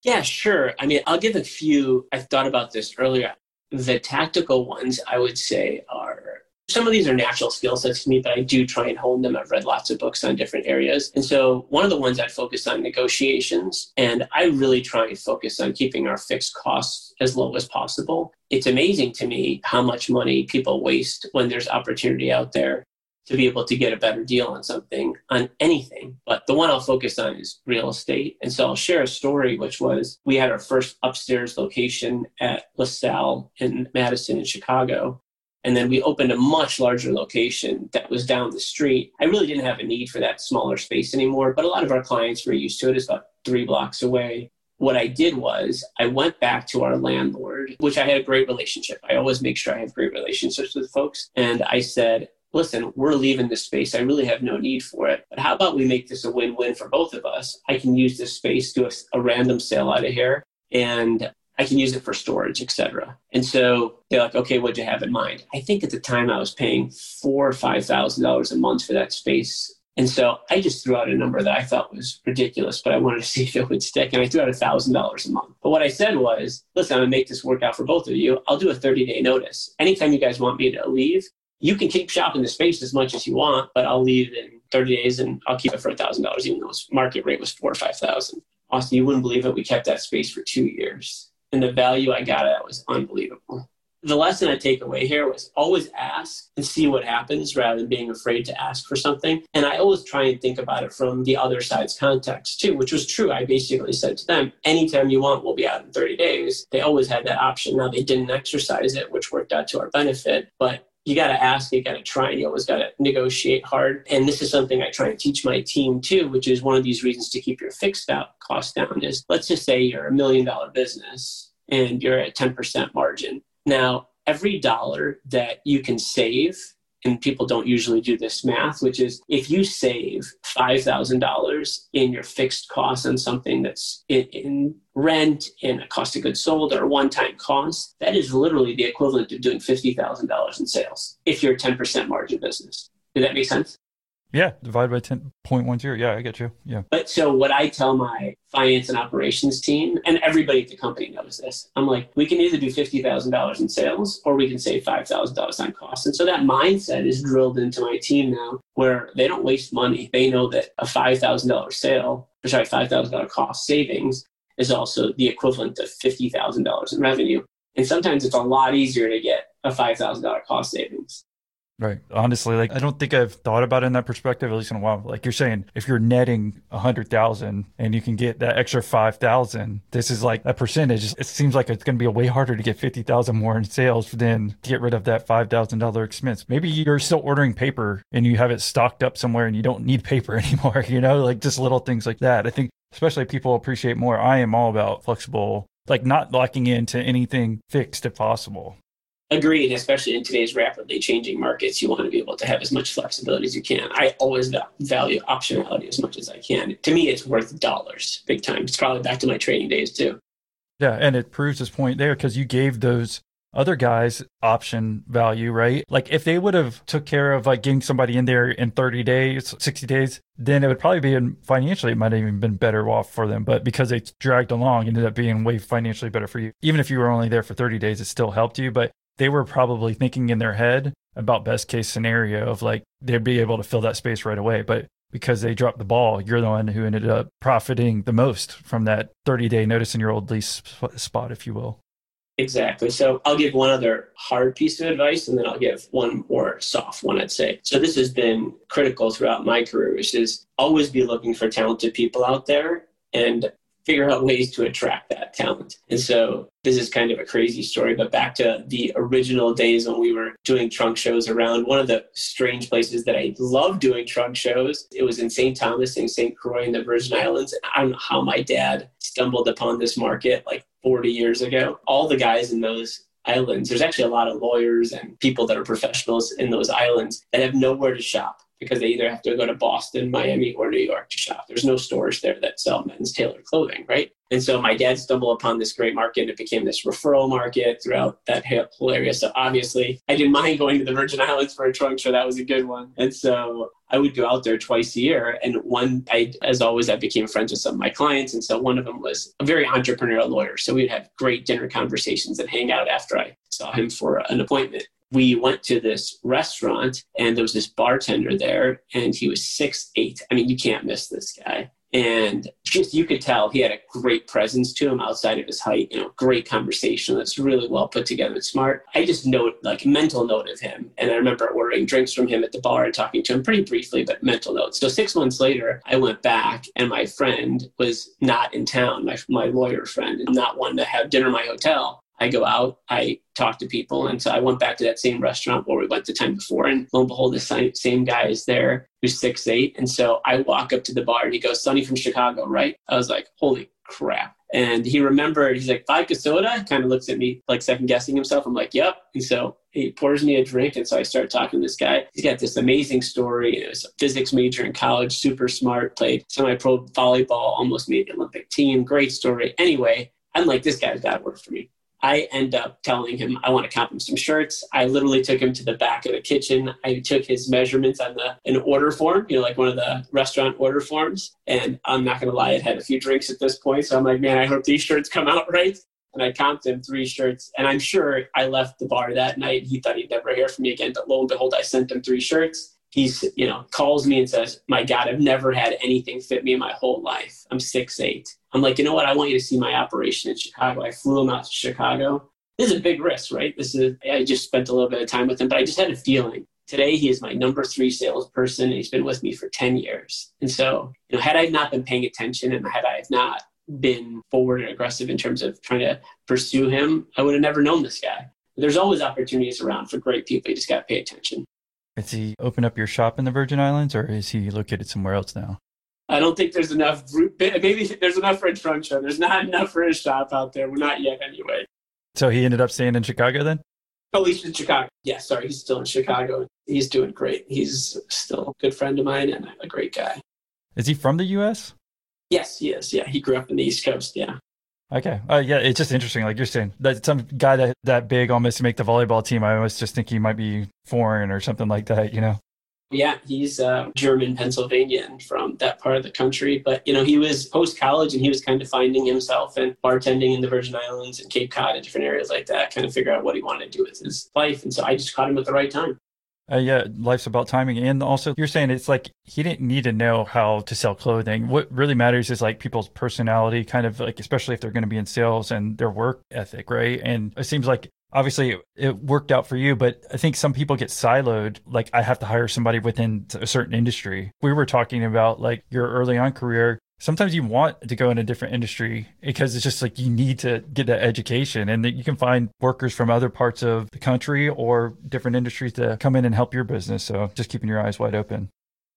Yeah, sure. I mean, I'll give a few. I thought about this earlier. The tactical ones I would say are some of these are natural skill sets to me, but I do try and hone them. I've read lots of books on different areas. And so one of the ones I focus on negotiations, and I really try and focus on keeping our fixed costs as low as possible. It's amazing to me how much money people waste when there's opportunity out there to be able to get a better deal on something, on anything. But the one I'll focus on is real estate. And so I'll share a story, which was we had our first upstairs location at LaSalle in Madison in Chicago. And then we opened a much larger location that was down the street. I really didn't have a need for that smaller space anymore, but a lot of our clients were used to it. It's about three blocks away. What I did was I went back to our landlord, which I had a great relationship. I always make sure I have great relationships with folks. And I said, listen, we're leaving this space. I really have no need for it. But how about we make this a win win for both of us? I can use this space, do a, a random sale out of here, and I can use it for storage, etc. And so they're like, okay, what'd you have in mind? I think at the time I was paying four or five thousand dollars a month for that space. And so I just threw out a number that I thought was ridiculous, but I wanted to [LAUGHS] see if it would stick. And I threw out a thousand dollars a month. But what I said was, listen, I'm gonna make this work out for both of you. I'll do a 30 day notice. Anytime you guys want me to leave, you can keep shopping the space as much as you want, but I'll leave in 30 days and I'll keep it for a thousand dollars, even though its market rate was four or five thousand. Austin, you wouldn't believe it. We kept that space for two years and the value I got out was unbelievable. The lesson I take away here was always ask and see what happens rather than being afraid to ask for something. And I always try and think about it from the other side's context too, which was true. I basically said to them, anytime you want, we'll be out in 30 days. They always had that option. Now they didn't exercise it, which worked out to our benefit. But you got to ask, you got to try, and you always got to negotiate hard. And this is something I try and teach my team too, which is one of these reasons to keep your fixed out cost down is let's just say you're a million dollar business and you're at 10% margin. Now, every dollar that you can save, and people don't usually do this math, which is if you save $5,000 in your fixed costs on something that's in, in rent, in a cost of goods sold, or one time cost, that is literally the equivalent of doing $50,000 in sales if you're a 10% margin business. Does that make sense? Yeah, divide by 10.10. Yeah, I get you. Yeah. But so what I tell my finance and operations team, and everybody at the company knows this, I'm like, we can either do $50,000 in sales or we can save $5,000 on costs. And so that mindset is drilled into my team now where they don't waste money. They know that a $5,000 sale, or sorry, $5,000 cost savings is also the equivalent of $50,000 in revenue. And sometimes it's a lot easier to get a $5,000 cost savings. Right. Honestly, like I don't think I've thought about it in that perspective, at least in a while. Like you're saying, if you're netting a hundred thousand and you can get that extra five thousand, this is like a percentage. It seems like it's going to be a way harder to get fifty thousand more in sales than to get rid of that five thousand dollar expense. Maybe you're still ordering paper and you have it stocked up somewhere and you don't need paper [LAUGHS] anymore. You know, like just little things like that. I think especially people appreciate more. I am all about flexible, like not locking into anything fixed if possible. Agreed, especially in today's rapidly changing markets, you want to be able to have as much flexibility as you can. I always value optionality as much as I can. To me, it's worth dollars, big time. It's probably back to my trading days too. Yeah, and it proves his point there because you gave those other guys option value, right? Like if they would have took care of like getting somebody in there in 30 days, 60 days, then it would probably be in, financially it might have even been better off for them. But because they dragged along, ended up being way financially better for you. Even if you were only there for 30 days, it still helped you. But they were probably thinking in their head about best case scenario of like they'd be able to fill that space right away. But because they dropped the ball, you're the one who ended up profiting the most from that 30 day notice in your old lease spot, if you will. Exactly. So I'll give one other hard piece of advice and then I'll give one more soft one, I'd say. So this has been critical throughout my career, which is always be looking for talented people out there and figure out ways to attract that talent. And so this is kind of a crazy story, but back to the original days when we were doing trunk shows around one of the strange places that I love doing trunk shows. It was in St. Thomas in St. Croix in the Virgin Islands. I don't know how my dad stumbled upon this market like 40 years ago. All the guys in those islands, there's actually a lot of lawyers and people that are professionals in those islands that have nowhere to shop because they either have to go to Boston, Miami, or New York to shop. There's no stores there that sell men's tailored clothing, right? And so my dad stumbled upon this great market. It became this referral market throughout that whole area. So obviously, I didn't mind going to the Virgin Islands for a trunk show. That was a good one. And so I would go out there twice a year. And one, I, as always, I became friends with some of my clients. And so one of them was a very entrepreneurial lawyer. So we'd have great dinner conversations and hang out after I saw him for an appointment we went to this restaurant and there was this bartender there and he was six eight. I mean, you can't miss this guy. And just you could tell he had a great presence to him outside of his height, you know, great conversation that's really well put together and smart. I just note like mental note of him. And I remember ordering drinks from him at the bar and talking to him pretty briefly, but mental notes. So six months later, I went back and my friend was not in town, my, my lawyer friend, not one to have dinner in my hotel. I go out, I talk to people. And so I went back to that same restaurant where we went the time before. And lo and behold, the same, guy is there who's six eight. And so I walk up to the bar and he goes, Sonny from Chicago, right? I was like, holy crap. And he remembered, he's like, vodka soda? Kind of looks at me like second guessing himself. I'm like, yep. And so he pours me a drink. And so I start talking to this guy. He's got this amazing story. He was a physics major in college, super smart, played semi pro volleyball, almost made the Olympic team. Great story. Anyway, I'm like, this guy's got to work for me. I end up telling him I want to comp him some shirts. I literally took him to the back of the kitchen. I took his measurements on the an order form, you know, like one of the restaurant order forms. And I'm not gonna lie, I had a few drinks at this point. So I'm like, man, I hope these shirts come out right. And I comped him three shirts. And I'm sure I left the bar that night. He thought he'd never hear from me again. But lo and behold, I sent him three shirts he's you know calls me and says my god i've never had anything fit me in my whole life i'm six eight i'm like you know what? I want you to see my operation in chicago. I flew him out to chicago. This is a big risk right? This is i just spent a little bit of time with him but i just had a feeling. Today he is my number three salesperson and he's been with me for 10 years. And so you know had i not been paying attention and had i not been forward and aggressive in terms of trying to pursue him i would have never known this guy. There's always opportunities around for great people. You just got to pay attention. Is he open up your shop in the Virgin Islands, or is he located somewhere else now? I don't think there's enough. Maybe there's enough for a trunk show. There's not enough for a shop out there. We're not yet, anyway. So he ended up staying in Chicago then. Oh, he's in Chicago. Yeah, sorry, he's still in Chicago. He's doing great. He's still a good friend of mine and a great guy. Is he from the U.S.? Yes, he is. Yeah, he grew up in the East Coast. Yeah. Okay. Uh, yeah, it's just interesting. Like you're saying, that some guy that that big almost to make the volleyball team. I always just think he might be foreign or something like that. You know. Yeah, he's uh, German Pennsylvanian from that part of the country. But you know, he was post college and he was kind of finding himself and bartending in the Virgin Islands and Cape Cod and different areas like that, kind of figure out what he wanted to do with his life. And so I just caught him at the right time. Uh, yeah, life's about timing. And also, you're saying it's like he didn't need to know how to sell clothing. What really matters is like people's personality, kind of like, especially if they're going to be in sales and their work ethic, right? And it seems like obviously it worked out for you, but I think some people get siloed. Like, I have to hire somebody within a certain industry. We were talking about like your early on career sometimes you want to go in a different industry because it's just like you need to get that education and that you can find workers from other parts of the country or different industries to come in and help your business. So just keeping your eyes wide open.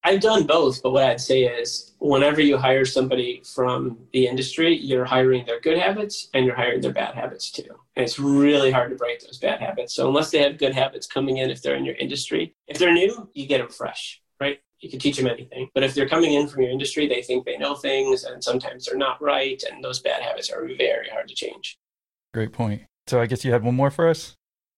I've done both, but what I'd say is whenever you hire somebody from the industry, you're hiring their good habits and you're hiring their bad habits too. And it's really hard to break those bad habits. So unless they have good habits coming in if they're in your industry, if they're new, you get them fresh, right? you can teach them anything. But if they're coming in from your industry, they think they know things and sometimes they're not right. And those bad habits are very hard to change. Great point. So I guess you had one more for us?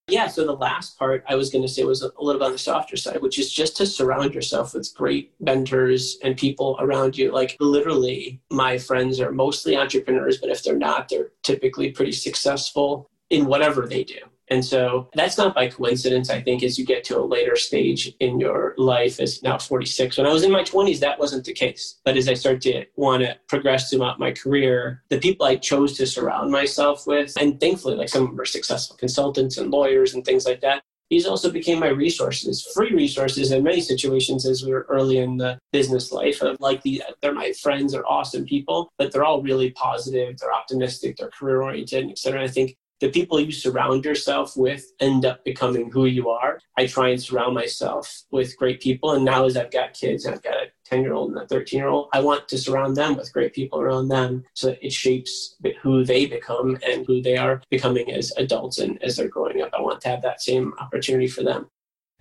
Yeah. So the last part I was going to say was a little bit on the softer side, which is just to surround yourself with great mentors and people around you. Like literally, my friends are mostly entrepreneurs, but if they're not, they're typically pretty successful in whatever they do. And so that's not by coincidence, I think, as you get to a later stage in your life, as now 46. When I was in my 20s, that wasn't the case. But as I start to want to progress throughout my career, the people I chose to surround myself with, and thankfully, like some of them are successful consultants and lawyers and things like that, these also became my resources, free resources in many situations as we were early in the business life of like the, they're my friends, they're awesome people, but they're all really positive, they're optimistic, they're career oriented, et cetera. I think the people you surround yourself with end up becoming who you are. I try and surround myself with great people. And now, as I've got kids, I've got a 10 year old and a 13 year old, I want to surround them with great people around them so that it shapes who they become and who they are becoming as adults and as they're growing up. I want to have that same opportunity for them.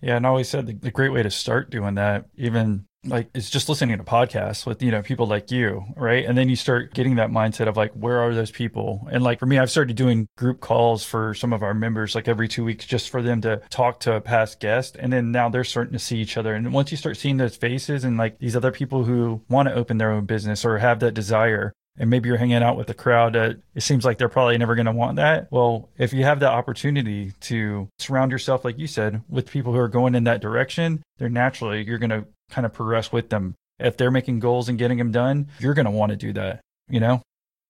Yeah, and I always said the, the great way to start doing that, even like it's just listening to podcasts with you know people like you right? And then you start getting that mindset of like where are those people? And like for me i've started doing group calls for some of our members like every two weeks just for them to talk to a past guest. And then now they're starting to see each other. And once you start seeing those faces and like these other people who want to open their own business or have that desire and maybe you're hanging out with a crowd that it seems like they're probably never going to want that. Well, if you have the opportunity to surround yourself, like you said, with people who are going in that direction, they're naturally, you're going to kind of progress with them. If they're making goals and getting them done, you're going to want to do that, you know?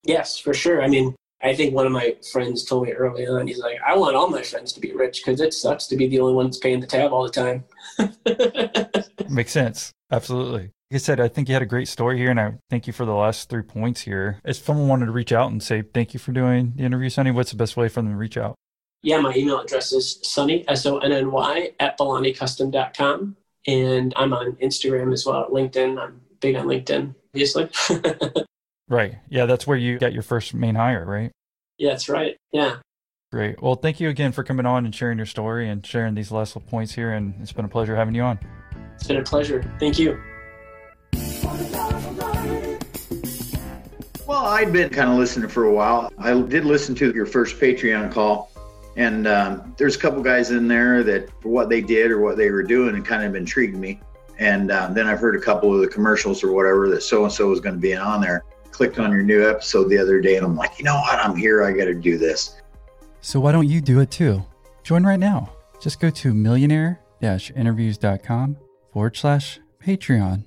Yes, for sure. I mean, I think one of my friends told me early on, he's like, I want all my friends to be rich because it sucks to be the only one that's paying the tab all the time. [LAUGHS] Makes sense. Absolutely. Like I said, I think you had a great story here, and I thank you for the last three points here. If someone wanted to reach out and say thank you for doing the interview, Sonny, what's the best way for them to reach out? Yeah, my email address is sonny, S O N N Y, at BalaniCustom.com. And I'm on Instagram as well, LinkedIn. I'm big on LinkedIn, obviously. [LAUGHS] right. Yeah, that's where you got your first main hire, right? Yeah, that's right. Yeah. Great. Well, thank you again for coming on and sharing your story and sharing these last little points here. And it's been a pleasure having you on. It's been a pleasure. Thank you. Well, I'd been kind of listening for a while. I did listen to your first Patreon call and um, there's a couple guys in there that, for what they did or what they were doing, it kind of intrigued me. And um, then I've heard a couple of the commercials or whatever that so and so was going to be on there. Clicked on your new episode the other day, and I'm like, you know what? I'm here. I got to do this. So why don't you do it too? Join right now. Just go to millionaire interviews.com forward slash Patreon